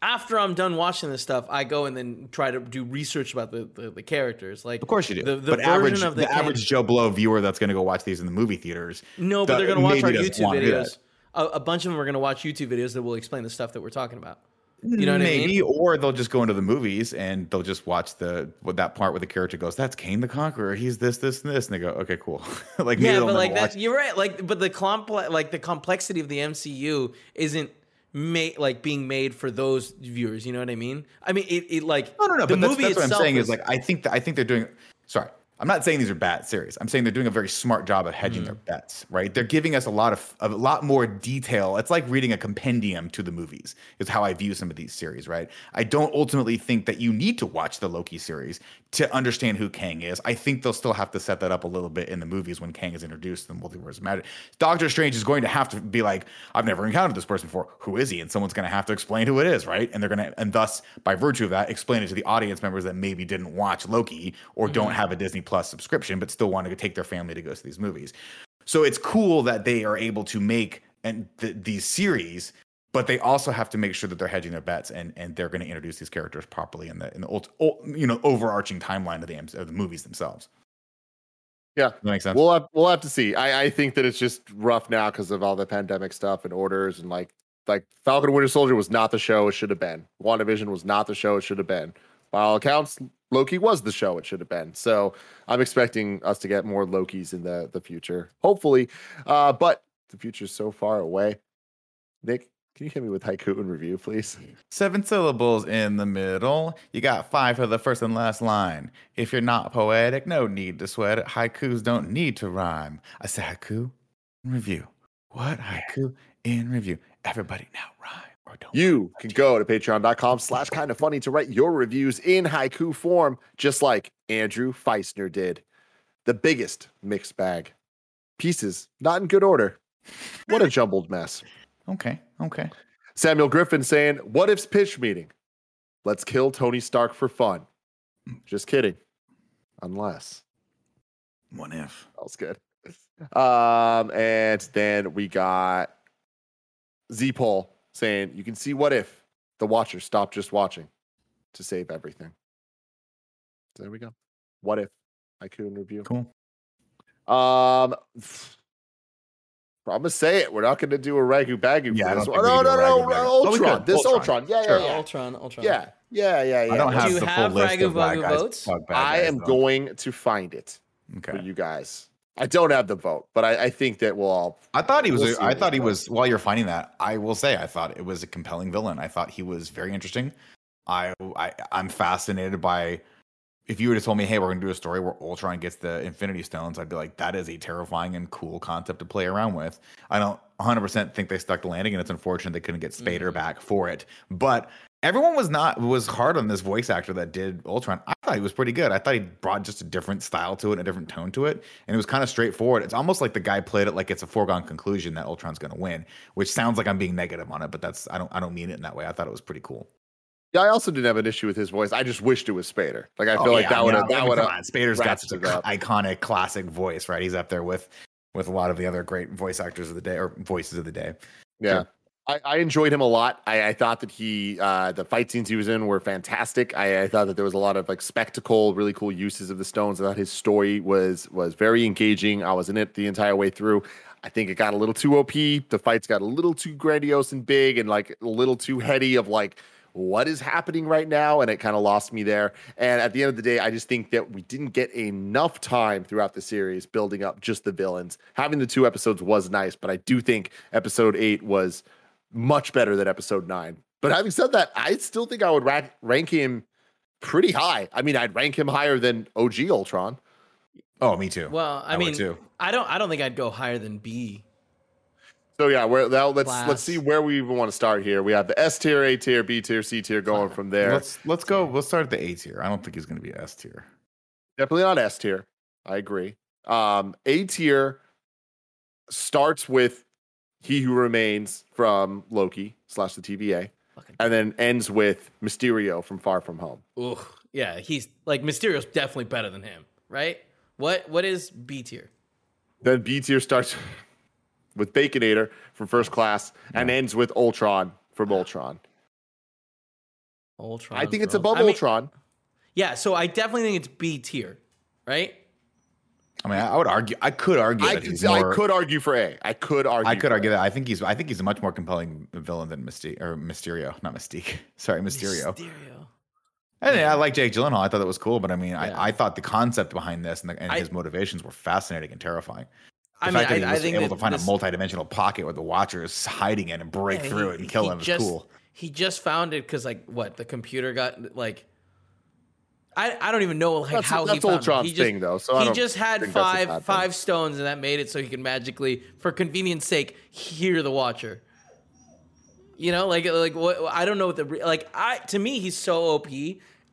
[SPEAKER 3] after I'm done watching this stuff, I go and then try to do research about the the, the characters. Like
[SPEAKER 2] of course you do.
[SPEAKER 3] The, the
[SPEAKER 2] but average,
[SPEAKER 3] of the,
[SPEAKER 2] the average Joe Blow viewer that's going to go watch these in the movie theaters.
[SPEAKER 3] No, but they're gonna watch our YouTube
[SPEAKER 2] wanna do that.
[SPEAKER 3] videos. A, a bunch of them are gonna watch YouTube videos that will explain the stuff that we're talking about. You know what
[SPEAKER 2] Maybe,
[SPEAKER 3] I mean?
[SPEAKER 2] or they'll just go into the movies and they'll just watch the what that part where the character goes, "That's Kang the Conqueror. He's this, this, and this," and they go, "Okay, cool." like
[SPEAKER 3] Yeah, but like
[SPEAKER 2] watch
[SPEAKER 3] that, you're right. Like, but the complex, like the complexity of the MCU isn't made like being made for those viewers. You know what I mean? I mean, it, it like
[SPEAKER 2] No, no, no.
[SPEAKER 3] The
[SPEAKER 2] but that's,
[SPEAKER 3] movie
[SPEAKER 2] that's what I'm saying is, like I think that I think they're doing. Sorry, I'm not saying these are bad series. I'm saying they're doing a very smart job of hedging their mm. bets. Right? They're giving us a lot of a lot more detail. It's like reading a compendium to the movies. Is how I view some of these series. Right? I don't ultimately think that you need to watch the Loki series to understand who Kang is. I think they'll still have to set that up a little bit in the movies when Kang is introduced in the Multiverse of Madness. Doctor Strange is going to have to be like, I've never encountered this person before. Who is he? And someone's going to have to explain who it is, right? And they're going to, and thus, by virtue of that, explain it to the audience members that maybe didn't watch Loki or mm-hmm. don't have a Disney Plus subscription, but still want to take their family to go see these movies. So it's cool that they are able to make and th- these series, but they also have to make sure that they're hedging their bets and and they're going to introduce these characters properly in the in the old, ul- you know overarching timeline of the of the movies themselves.
[SPEAKER 1] Yeah.
[SPEAKER 2] That makes sense.
[SPEAKER 1] We'll have, we'll have to see. I, I think that it's just rough now because of all the pandemic stuff and orders and like like Falcon Winter Soldier was not the show it should have been. WandaVision was not the show it should have been. By all accounts, Loki was the show it should have been. So I'm expecting us to get more Lokis in the the future, hopefully. Uh, but the future's so far away. Nick, can you hit me with haiku and review, please?
[SPEAKER 2] Seven syllables in the middle. You got five for the first and last line. If you're not poetic, no need to sweat it. Haikus don't need to rhyme. I say haiku in review. What haiku in review? Everybody now.
[SPEAKER 1] You can go to patreon.com slash Kinda Funny to write your reviews in haiku form, just like Andrew Feisner did. The biggest mixed bag. Pieces not in good order. What a jumbled mess.
[SPEAKER 2] Okay, okay.
[SPEAKER 1] Samuel Griffin saying, What if's pitch meeting? Let's kill Tony Stark for fun. Just kidding. Unless.
[SPEAKER 2] One if.
[SPEAKER 1] That was good. Um, and then we got Z Pole saying, You can see what if the watcher stopped just watching to save everything. So there we go. What if I couldn't review?
[SPEAKER 2] Cool.
[SPEAKER 1] Um, I'm gonna say it. We're not gonna do a ragu bagu.
[SPEAKER 2] Yeah,
[SPEAKER 1] for this
[SPEAKER 2] don't
[SPEAKER 1] one.
[SPEAKER 2] think
[SPEAKER 1] No, no, no,
[SPEAKER 2] ragu bagu. We
[SPEAKER 1] Ultron. This
[SPEAKER 2] Ultron.
[SPEAKER 1] Ultron. Yeah, yeah, yeah.
[SPEAKER 3] Ultron, Ultron.
[SPEAKER 1] Yeah, yeah, yeah, yeah.
[SPEAKER 2] I don't
[SPEAKER 3] Do
[SPEAKER 2] have
[SPEAKER 3] you
[SPEAKER 2] the
[SPEAKER 3] have
[SPEAKER 2] full list
[SPEAKER 3] Ragu
[SPEAKER 2] of bad
[SPEAKER 3] votes?
[SPEAKER 1] I am
[SPEAKER 2] though.
[SPEAKER 1] going to find it for you guys. I don't have the vote, but I, I think that we'll all.
[SPEAKER 2] I thought he was.
[SPEAKER 1] We'll
[SPEAKER 2] a- I thought he was. While you're finding that, I will say I thought it was a compelling villain. I thought he was very interesting. I, I I'm fascinated by. If you would have told me, "Hey, we're going to do a story where Ultron gets the Infinity Stones," I'd be like, "That is a terrifying and cool concept to play around with." I don't 100 percent think they stuck the landing, and it's unfortunate they couldn't get Spader mm-hmm. back for it. But everyone was not was hard on this voice actor that did Ultron. I thought he was pretty good. I thought he brought just a different style to it, and a different tone to it, and it was kind of straightforward. It's almost like the guy played it like it's a foregone conclusion that Ultron's going to win, which sounds like I'm being negative on it, but that's I don't I don't mean it in that way. I thought it was pretty cool.
[SPEAKER 1] Yeah, I also didn't have an issue with his voice. I just wished it was Spader. Like I
[SPEAKER 2] Oh,
[SPEAKER 1] feel like
[SPEAKER 2] yeah,
[SPEAKER 1] that would have that would have
[SPEAKER 2] Spader's got such an iconic classic voice, right? He's up there with with a lot of the other great voice actors of the day or voices of the day.
[SPEAKER 1] Yeah.
[SPEAKER 2] Sure.
[SPEAKER 1] I, I enjoyed him a lot. I, I thought that he, uh, the fight scenes he was in were fantastic. I, I thought that there was a lot of like spectacle, really cool uses of the stones. I thought his story was was very engaging. I was in it the entire way through. I think it got a little too OP. The fights got a little too grandiose and big, and like a little too heady. Of like, what is happening right now? And it kind of lost me there. And at the end of the day, I just think that we didn't get enough time throughout the series building up just the villains. Having the two episodes was nice, but I do think episode eight was much better than episode nine. But having said that, I still think I would rank, rank him pretty high. I mean, I'd rank him higher than OG Ultron.
[SPEAKER 2] Oh, me too.
[SPEAKER 3] Well, I,
[SPEAKER 2] I
[SPEAKER 3] mean,
[SPEAKER 2] too.
[SPEAKER 3] I don't. I don't think I'd go higher than B.
[SPEAKER 1] So yeah, where now let's
[SPEAKER 3] Class.
[SPEAKER 1] let's see where we even want to start here. We have the S tier, A tier, B tier, C tier going from there.
[SPEAKER 2] Let's let's go. We'll start at the A tier. I don't think he's going to be S tier.
[SPEAKER 1] Definitely not S tier. I agree. Um, A tier starts with He Who Remains from Loki slash the TVA,
[SPEAKER 3] Fucking-
[SPEAKER 1] and then ends with Mysterio from Far From Home.
[SPEAKER 3] Ugh. Yeah, he's like Mysterio's definitely better than him, right? What what is B tier?
[SPEAKER 1] Then B tier starts with Baconator from First Class and ends with Ultron from Ultron.
[SPEAKER 3] Ultron.
[SPEAKER 1] I think it's
[SPEAKER 3] bro.
[SPEAKER 1] above
[SPEAKER 3] I mean,
[SPEAKER 1] Ultron.
[SPEAKER 3] Yeah, so I definitely think it's B tier, right?
[SPEAKER 2] I mean, I would argue. I could argue
[SPEAKER 1] I
[SPEAKER 2] that he's
[SPEAKER 1] could,
[SPEAKER 2] more.
[SPEAKER 1] I could argue for A. I could argue.
[SPEAKER 2] I could argue
[SPEAKER 1] A.
[SPEAKER 2] that. I think he's. I think he's a much more compelling villain than Mystique or Mysterio, not Mystique. Sorry, Mysterio.
[SPEAKER 3] Mysterio.
[SPEAKER 2] And I like Jake Gyllenhaal. I thought that was cool, but I mean,
[SPEAKER 3] Yeah.
[SPEAKER 2] I, I thought the concept behind this and, the, and
[SPEAKER 3] I-
[SPEAKER 2] his motivations were fascinating and terrifying. The
[SPEAKER 3] I mean,
[SPEAKER 2] fact that he
[SPEAKER 3] I, I
[SPEAKER 2] was
[SPEAKER 3] think
[SPEAKER 2] able to find
[SPEAKER 3] this-
[SPEAKER 2] a multi-dimensional pocket where the Watcher is hiding in and break
[SPEAKER 3] Yeah,
[SPEAKER 2] through
[SPEAKER 3] he-
[SPEAKER 2] it and kill
[SPEAKER 3] he
[SPEAKER 2] him is cool.
[SPEAKER 3] He just found it because, like, what the computer got like. I, I don't even know like
[SPEAKER 1] That's-
[SPEAKER 3] how he
[SPEAKER 1] that's
[SPEAKER 3] found
[SPEAKER 1] Ultron's.
[SPEAKER 3] He just,
[SPEAKER 1] thing, though, so I
[SPEAKER 3] he
[SPEAKER 1] don't
[SPEAKER 3] just had
[SPEAKER 1] think that's a bad
[SPEAKER 3] five
[SPEAKER 1] thing.
[SPEAKER 3] five stones, and that made it so he could magically, for convenience sake, hear the Watcher. You know, like like what I don't know what the like I to me he's so OP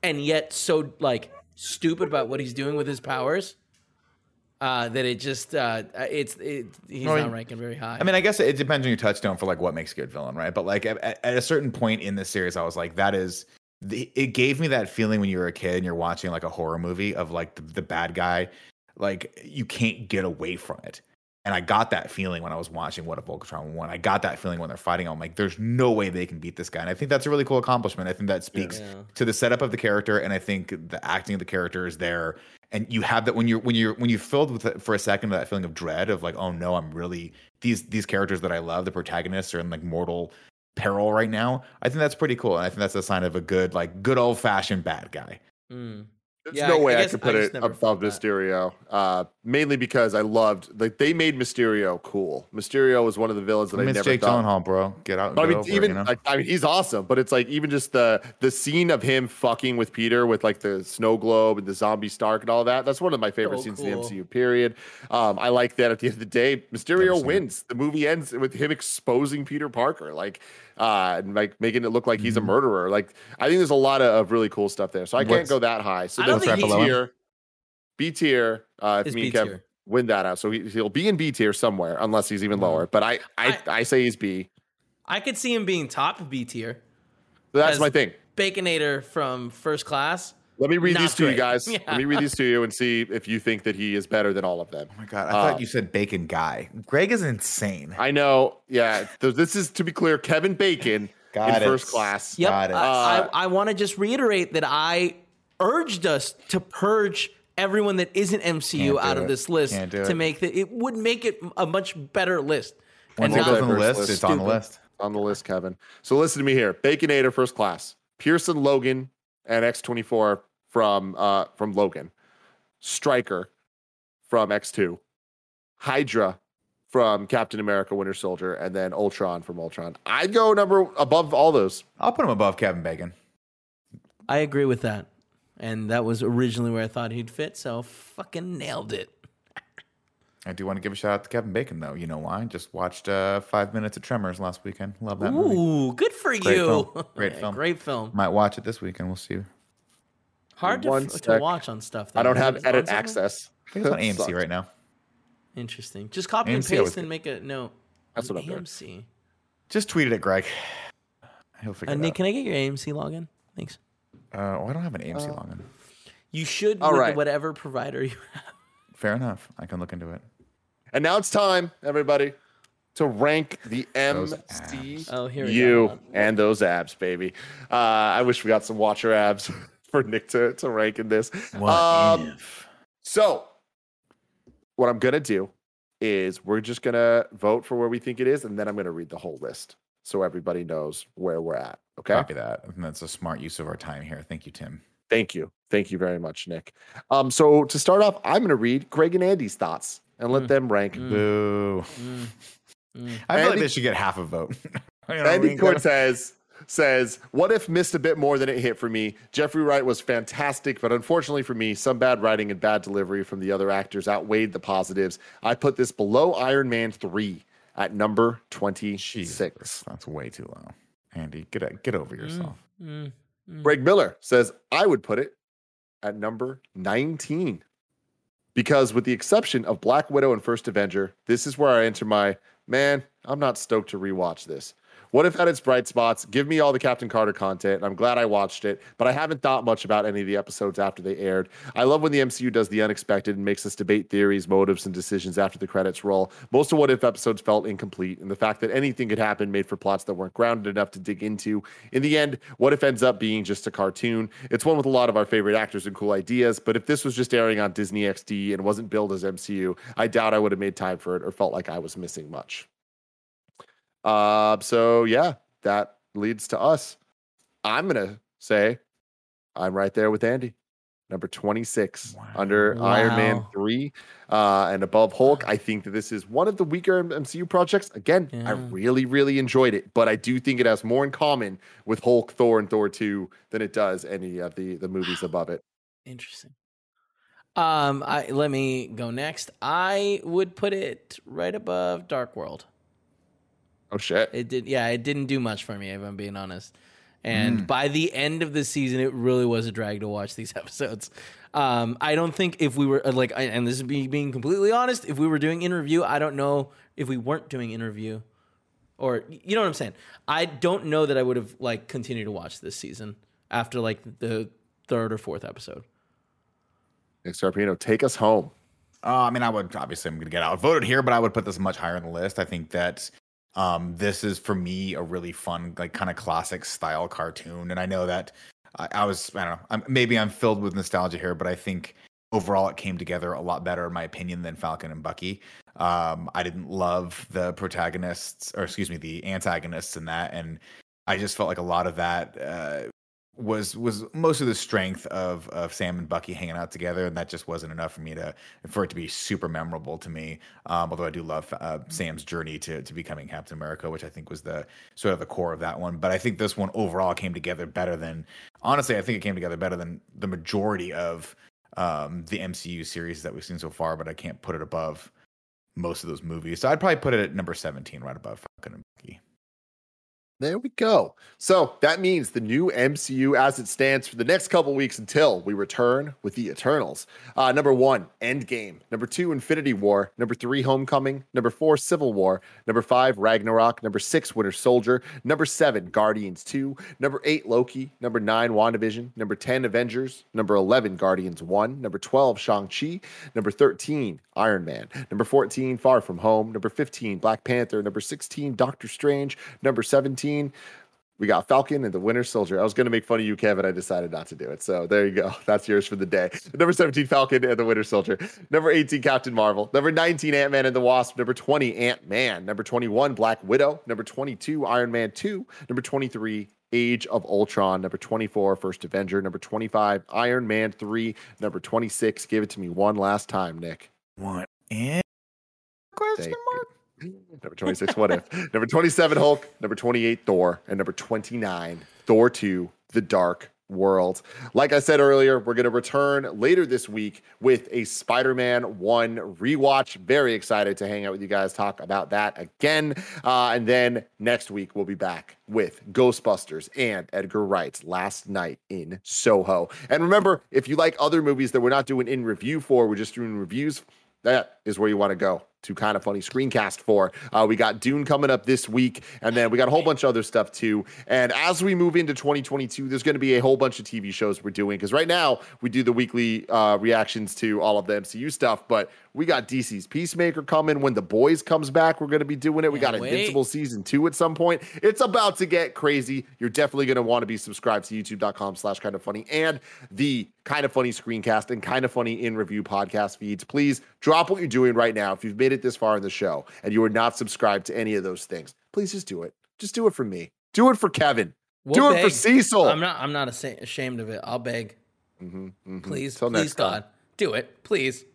[SPEAKER 3] and yet so like stupid about what he's doing with his powers. Uh, that it just uh, it's it, he's
[SPEAKER 2] Well,
[SPEAKER 3] not ranking very high.
[SPEAKER 2] I mean, I guess it depends on your touchstone for like what makes a good villain, right? But like at, at a certain point in this series, I was like, that is. The- It gave me that feeling when you were a kid and you're watching like a horror movie of like the, the bad guy, like you can't get away from it. And I got that feeling when I was watching What If Ultron Won. I got that feeling when they're fighting. I'm like, there's no way they can beat this guy. And I think that's a really cool accomplishment. I think that speaks
[SPEAKER 3] Yeah.
[SPEAKER 2] to the setup of the character, and I think the acting of the character is there. And you have that when you're when you're when you're filled with it for a second that feeling of dread of like, oh no, I'm really these these characters that I love, the protagonists are in like mortal peril right now. I think that's pretty cool, and I think that's a sign of a good like good old fashioned bad guy.
[SPEAKER 3] Mm.
[SPEAKER 1] There's
[SPEAKER 3] Yeah,
[SPEAKER 1] no
[SPEAKER 3] I-
[SPEAKER 1] way
[SPEAKER 3] I
[SPEAKER 1] I, could put
[SPEAKER 3] just
[SPEAKER 1] it above
[SPEAKER 3] felt that.
[SPEAKER 1] Mysterio. Uh, mainly because I loved like they made Mysterio cool. Mysterio was one of the villains that
[SPEAKER 2] I
[SPEAKER 1] I
[SPEAKER 2] miss
[SPEAKER 1] never
[SPEAKER 2] Jake
[SPEAKER 1] thought.
[SPEAKER 2] Gyllenhaal, bro. Get out. And
[SPEAKER 1] But I mean,
[SPEAKER 2] over
[SPEAKER 1] even
[SPEAKER 2] it, you know?
[SPEAKER 1] like I mean, he's awesome. But it's like even just the the scene of him fucking with Peter with like the snow globe and the zombie Stark and all that. That's one of my favorite
[SPEAKER 3] So
[SPEAKER 1] scenes
[SPEAKER 3] cool.
[SPEAKER 1] in the MCU. Period. Um, I like that. At the end of the day, Mysterio
[SPEAKER 2] Never it.
[SPEAKER 1] wins. The movie ends with him exposing Peter Parker, like uh, and like making it look like he's a
[SPEAKER 2] Mm-hmm.
[SPEAKER 1] murderer. Like I think there's a lot of, of really cool stuff there. So I can't
[SPEAKER 2] What's-
[SPEAKER 1] go that high. So
[SPEAKER 3] I
[SPEAKER 1] then
[SPEAKER 3] don't think
[SPEAKER 1] B
[SPEAKER 3] he's-
[SPEAKER 1] tier, B. Uh, if
[SPEAKER 3] Is
[SPEAKER 1] me and Kev win that out, so he, he'll be in B tier somewhere, unless he's even
[SPEAKER 3] Mhm.
[SPEAKER 1] lower. But I, I, I, say he's B.
[SPEAKER 3] I could see him being top B tier.
[SPEAKER 1] So that's my thing.
[SPEAKER 3] Baconator from First Class.
[SPEAKER 1] Let me read
[SPEAKER 3] Not
[SPEAKER 1] these to you guys.
[SPEAKER 3] Yeah.
[SPEAKER 1] Let me read these to you and see if you think that he is better than all of them.
[SPEAKER 2] oh my god, I
[SPEAKER 1] uh,
[SPEAKER 2] thought you said Bacon Guy. Greg is insane.
[SPEAKER 1] I know. Yeah. this is to be clear. Kevin Bacon
[SPEAKER 2] Got
[SPEAKER 1] in
[SPEAKER 2] it.
[SPEAKER 1] first class.
[SPEAKER 3] Yep.
[SPEAKER 2] Got it.
[SPEAKER 1] Uh,
[SPEAKER 3] I, I want to just reiterate that I urged us to purge everyone that isn't MCU
[SPEAKER 2] Can't
[SPEAKER 3] out of
[SPEAKER 2] it.
[SPEAKER 3] this list
[SPEAKER 2] Can't do
[SPEAKER 3] to
[SPEAKER 2] it.
[SPEAKER 3] make that it would make it a much better list.
[SPEAKER 2] Once
[SPEAKER 3] And
[SPEAKER 2] it goes
[SPEAKER 3] not-
[SPEAKER 2] on the list,
[SPEAKER 1] list.
[SPEAKER 2] it's on the list.
[SPEAKER 1] on the list, Kevin. So listen to me here. Baconator first class. Pearson Logan and X24 from uh from Logan. Striker from X2. Hydra from Captain America Winter Soldier and then Ultron from Ultron. I'd go number above all those.
[SPEAKER 2] I'll put him above Kevin Bacon.
[SPEAKER 3] I agree with that. And that was originally where I thought he'd fit, so fucking nailed it.
[SPEAKER 2] I do want to give a shout out to Kevin Bacon, though. You know why? Just watched uh, five minutes of Tremors last weekend. Love that movie.
[SPEAKER 3] Ooh, good for
[SPEAKER 2] Great
[SPEAKER 3] you.
[SPEAKER 2] film. Great film.
[SPEAKER 3] Great film.
[SPEAKER 2] Might watch it this weekend. We'll see.
[SPEAKER 3] Hard to, f- to watch on stuff. Though.
[SPEAKER 1] I don't have
[SPEAKER 3] Is it on
[SPEAKER 1] edit
[SPEAKER 3] something?
[SPEAKER 1] access.
[SPEAKER 2] think it's on AMC
[SPEAKER 1] sucks.
[SPEAKER 2] right now.
[SPEAKER 3] Interesting. Just copy and
[SPEAKER 2] AMC always
[SPEAKER 3] paste and make a note.
[SPEAKER 1] That's what I'm doing.
[SPEAKER 3] AMC.
[SPEAKER 2] Just tweeted it, Greg. He'll figure
[SPEAKER 3] Uh,
[SPEAKER 2] it
[SPEAKER 3] Nick,
[SPEAKER 2] out.
[SPEAKER 3] can I get your AMC login? Thanks.
[SPEAKER 2] Uh, oh, I don't have an AMC login.
[SPEAKER 3] You should
[SPEAKER 1] All
[SPEAKER 3] with
[SPEAKER 1] right.
[SPEAKER 3] whatever provider you have.
[SPEAKER 2] Fair enough. I can look into it.
[SPEAKER 1] And now it's time, everybody, to rank the
[SPEAKER 2] Those
[SPEAKER 1] MC.
[SPEAKER 2] abs.
[SPEAKER 3] Oh, here we
[SPEAKER 1] you
[SPEAKER 3] go.
[SPEAKER 1] and those abs, baby. Uh, I wish we got some watcher abs for Nick to, to rank in this.
[SPEAKER 2] What
[SPEAKER 1] Um,
[SPEAKER 2] if?
[SPEAKER 1] So, what I'm gonna do is we're just gonna vote for where we think it is, and then I'm gonna read the whole list so everybody knows where we're at. Okay.
[SPEAKER 2] Copy that. And that's a smart use of our time here. Thank you, Tim.
[SPEAKER 1] Thank you. Thank you very much, Nick. Um, so to start off, I'm gonna read Greg and Andy's thoughts and let
[SPEAKER 3] Mm.
[SPEAKER 1] them rank.
[SPEAKER 2] Boo.
[SPEAKER 3] Mm, mm.
[SPEAKER 2] I feel like they should get half a vote. You know what I
[SPEAKER 1] Andy
[SPEAKER 2] mean?
[SPEAKER 1] Cortez says, What if missed a bit more than it hit for me? Jeffrey Wright was fantastic, but unfortunately for me, some bad writing and bad delivery from the other actors outweighed the positives. I put this below Iron Man 3 at number 26.
[SPEAKER 2] Jesus, that's way too low. Andy, get a, get over yourself.
[SPEAKER 3] Mm, mm.
[SPEAKER 1] Greg Miller says, I would put it at number 19. Because with the exception of Black Widow and First Avenger, this is where I enter my man, I'm not stoked to rewatch this. What if had its bright spots? Give me all the Captain Carter content. I'm glad I watched it, but I haven't thought much about any of the episodes after they aired. I love when the MCU does the unexpected and makes us debate theories, motives, and decisions after the credits roll. Most of What If episodes felt incomplete, and the fact that anything could happen made for plots that weren't grounded enough to dig into. In the end, What If ends up being just a cartoon. It's one with a lot of our favorite actors and cool ideas, but if this was just airing on Disney XD and wasn't billed as MCU, I doubt I would have made time for it or felt like I was missing much. Uh, so yeah, that leads to us. I'm gonna say I'm right there with Andy. Number 26
[SPEAKER 2] Wow.
[SPEAKER 1] under Iron Man 3 uh, and above Hulk. I think that this is one of the weaker MCU projects. Again, I really, really enjoyed it, but I do think it has more in common with Hulk, Thor, and Thor 2 than it does any of the, the movies above it.
[SPEAKER 3] Interesting. Um, I let me go next. I would put it right above Dark World.
[SPEAKER 1] Oh, shit.
[SPEAKER 3] It did, yeah, it didn't do much for me if I'm being honest. And by the end of the season, it really was a drag to watch these episodes. Um, I don't think if we were uh, like, and this is me being completely honest, if we were doing interview, I don't know if we weren't doing interview, or you know what I'm saying. I don't know that I would have like continued to watch this season after like the third or fourth episode.
[SPEAKER 1] Nick Scarpino, take us home.
[SPEAKER 2] Uh, I mean, I would obviously I'm going to get outvoted here, but I would put this much higher on the list. I think that um, this is for me a really fun, like kind of classic style cartoon, and I know that I, I was I don't know I'm, maybe I'm filled with nostalgia here, but I think overall it came together a lot better in my opinion than Falcon and Bucky. Um, I didn't love the protagonists, or excuse me, the antagonists in that, and I just felt like a lot of that uh, was was most of the strength of of Sam and Bucky hanging out together, and that just wasn't enough for me to for it to be super memorable to me. Um, although I do love uh, Sam's journey to to becoming Captain America, which I think was the sort of the core of that one. But I think this one overall came together better than honestly. I think it came together better than the majority of um, the MCU series that we've seen so far. But I can't put it above most of those movies. So I'd probably put it at number seventeen, right above Falcon and Bucky.
[SPEAKER 1] There we go. So that means the new MCU as it stands for the next couple weeks until we return with the Eternals. Uh, number one, Endgame. Number two, Infinity War. Number three, Homecoming. Number four, Civil War. Number five, Ragnarok. Number six, Winter Soldier. Number seven, Guardians 2. Number eight, Loki. Number nine, WandaVision. Number 10, Avengers. Number 11, Guardians 1. Number 12, Shang-Chi. Number 13, Iron Man. Number 14, Far From Home. Number 15, Black Panther. Number 16, Doctor Strange. Number 17, we got Falcon and the Winter Soldier. I was going to make fun of you, Kevin. I decided not to do it. So there you go. That's yours for the day. Number 17, Falcon and the Winter Soldier. Number 18, Captain Marvel. Number 19, Ant Man and the Wasp. Number 20, Ant Man. Number 21, Black Widow. Number 22, Iron Man 2. Number 23, Age of Ultron. Number 24, First Avenger. Number 25, Iron Man 3. Number 26, give it to me one last time, Nick.
[SPEAKER 2] One and question
[SPEAKER 1] Thank
[SPEAKER 2] mark.
[SPEAKER 1] Number 26, what if? Number 27, Hulk. Number 28, Thor. And number 29, Thor 2, The Dark World. Like I said earlier, we're going to return later this week with a Spider Man 1 rewatch. Very excited to hang out with you guys, talk about that again. Uh, and then next week, we'll be back with Ghostbusters and Edgar Wright's Last Night in Soho. And remember, if you like other movies that we're not doing in review for, we're just doing reviews, that is where you want to go to Kinda Funny screencast for. Uh, we got Dune coming up this week, and then we got a whole bunch of other stuff too. And as we move into 2022, there's going to be a whole bunch of TV shows we're doing because right now we do the weekly uh, reactions to all of the MCU stuff, but we got DC's Peacemaker coming. When The Boys comes back, we're going to be doing it. We got
[SPEAKER 3] wait.
[SPEAKER 1] Invincible season two at some point. It's about to get crazy. You're definitely going to want to be subscribed to youtube.com slash Kinda Funny and the Kinda Funny screencast and Kinda Funny in review podcast feeds. Please drop what you're doing right now. If you've made it this far in the show and you are not subscribed to any of those things, please just do it. Just do it for me. Do it for Kevin.
[SPEAKER 3] We'll
[SPEAKER 1] do it for
[SPEAKER 3] beg.
[SPEAKER 1] Cecil.
[SPEAKER 3] I'm not. I'm not ashamed of it. I'll beg.
[SPEAKER 1] Mhm, mhm.
[SPEAKER 3] Please,
[SPEAKER 1] Till
[SPEAKER 3] please,
[SPEAKER 1] next time.
[SPEAKER 3] God, do it, please.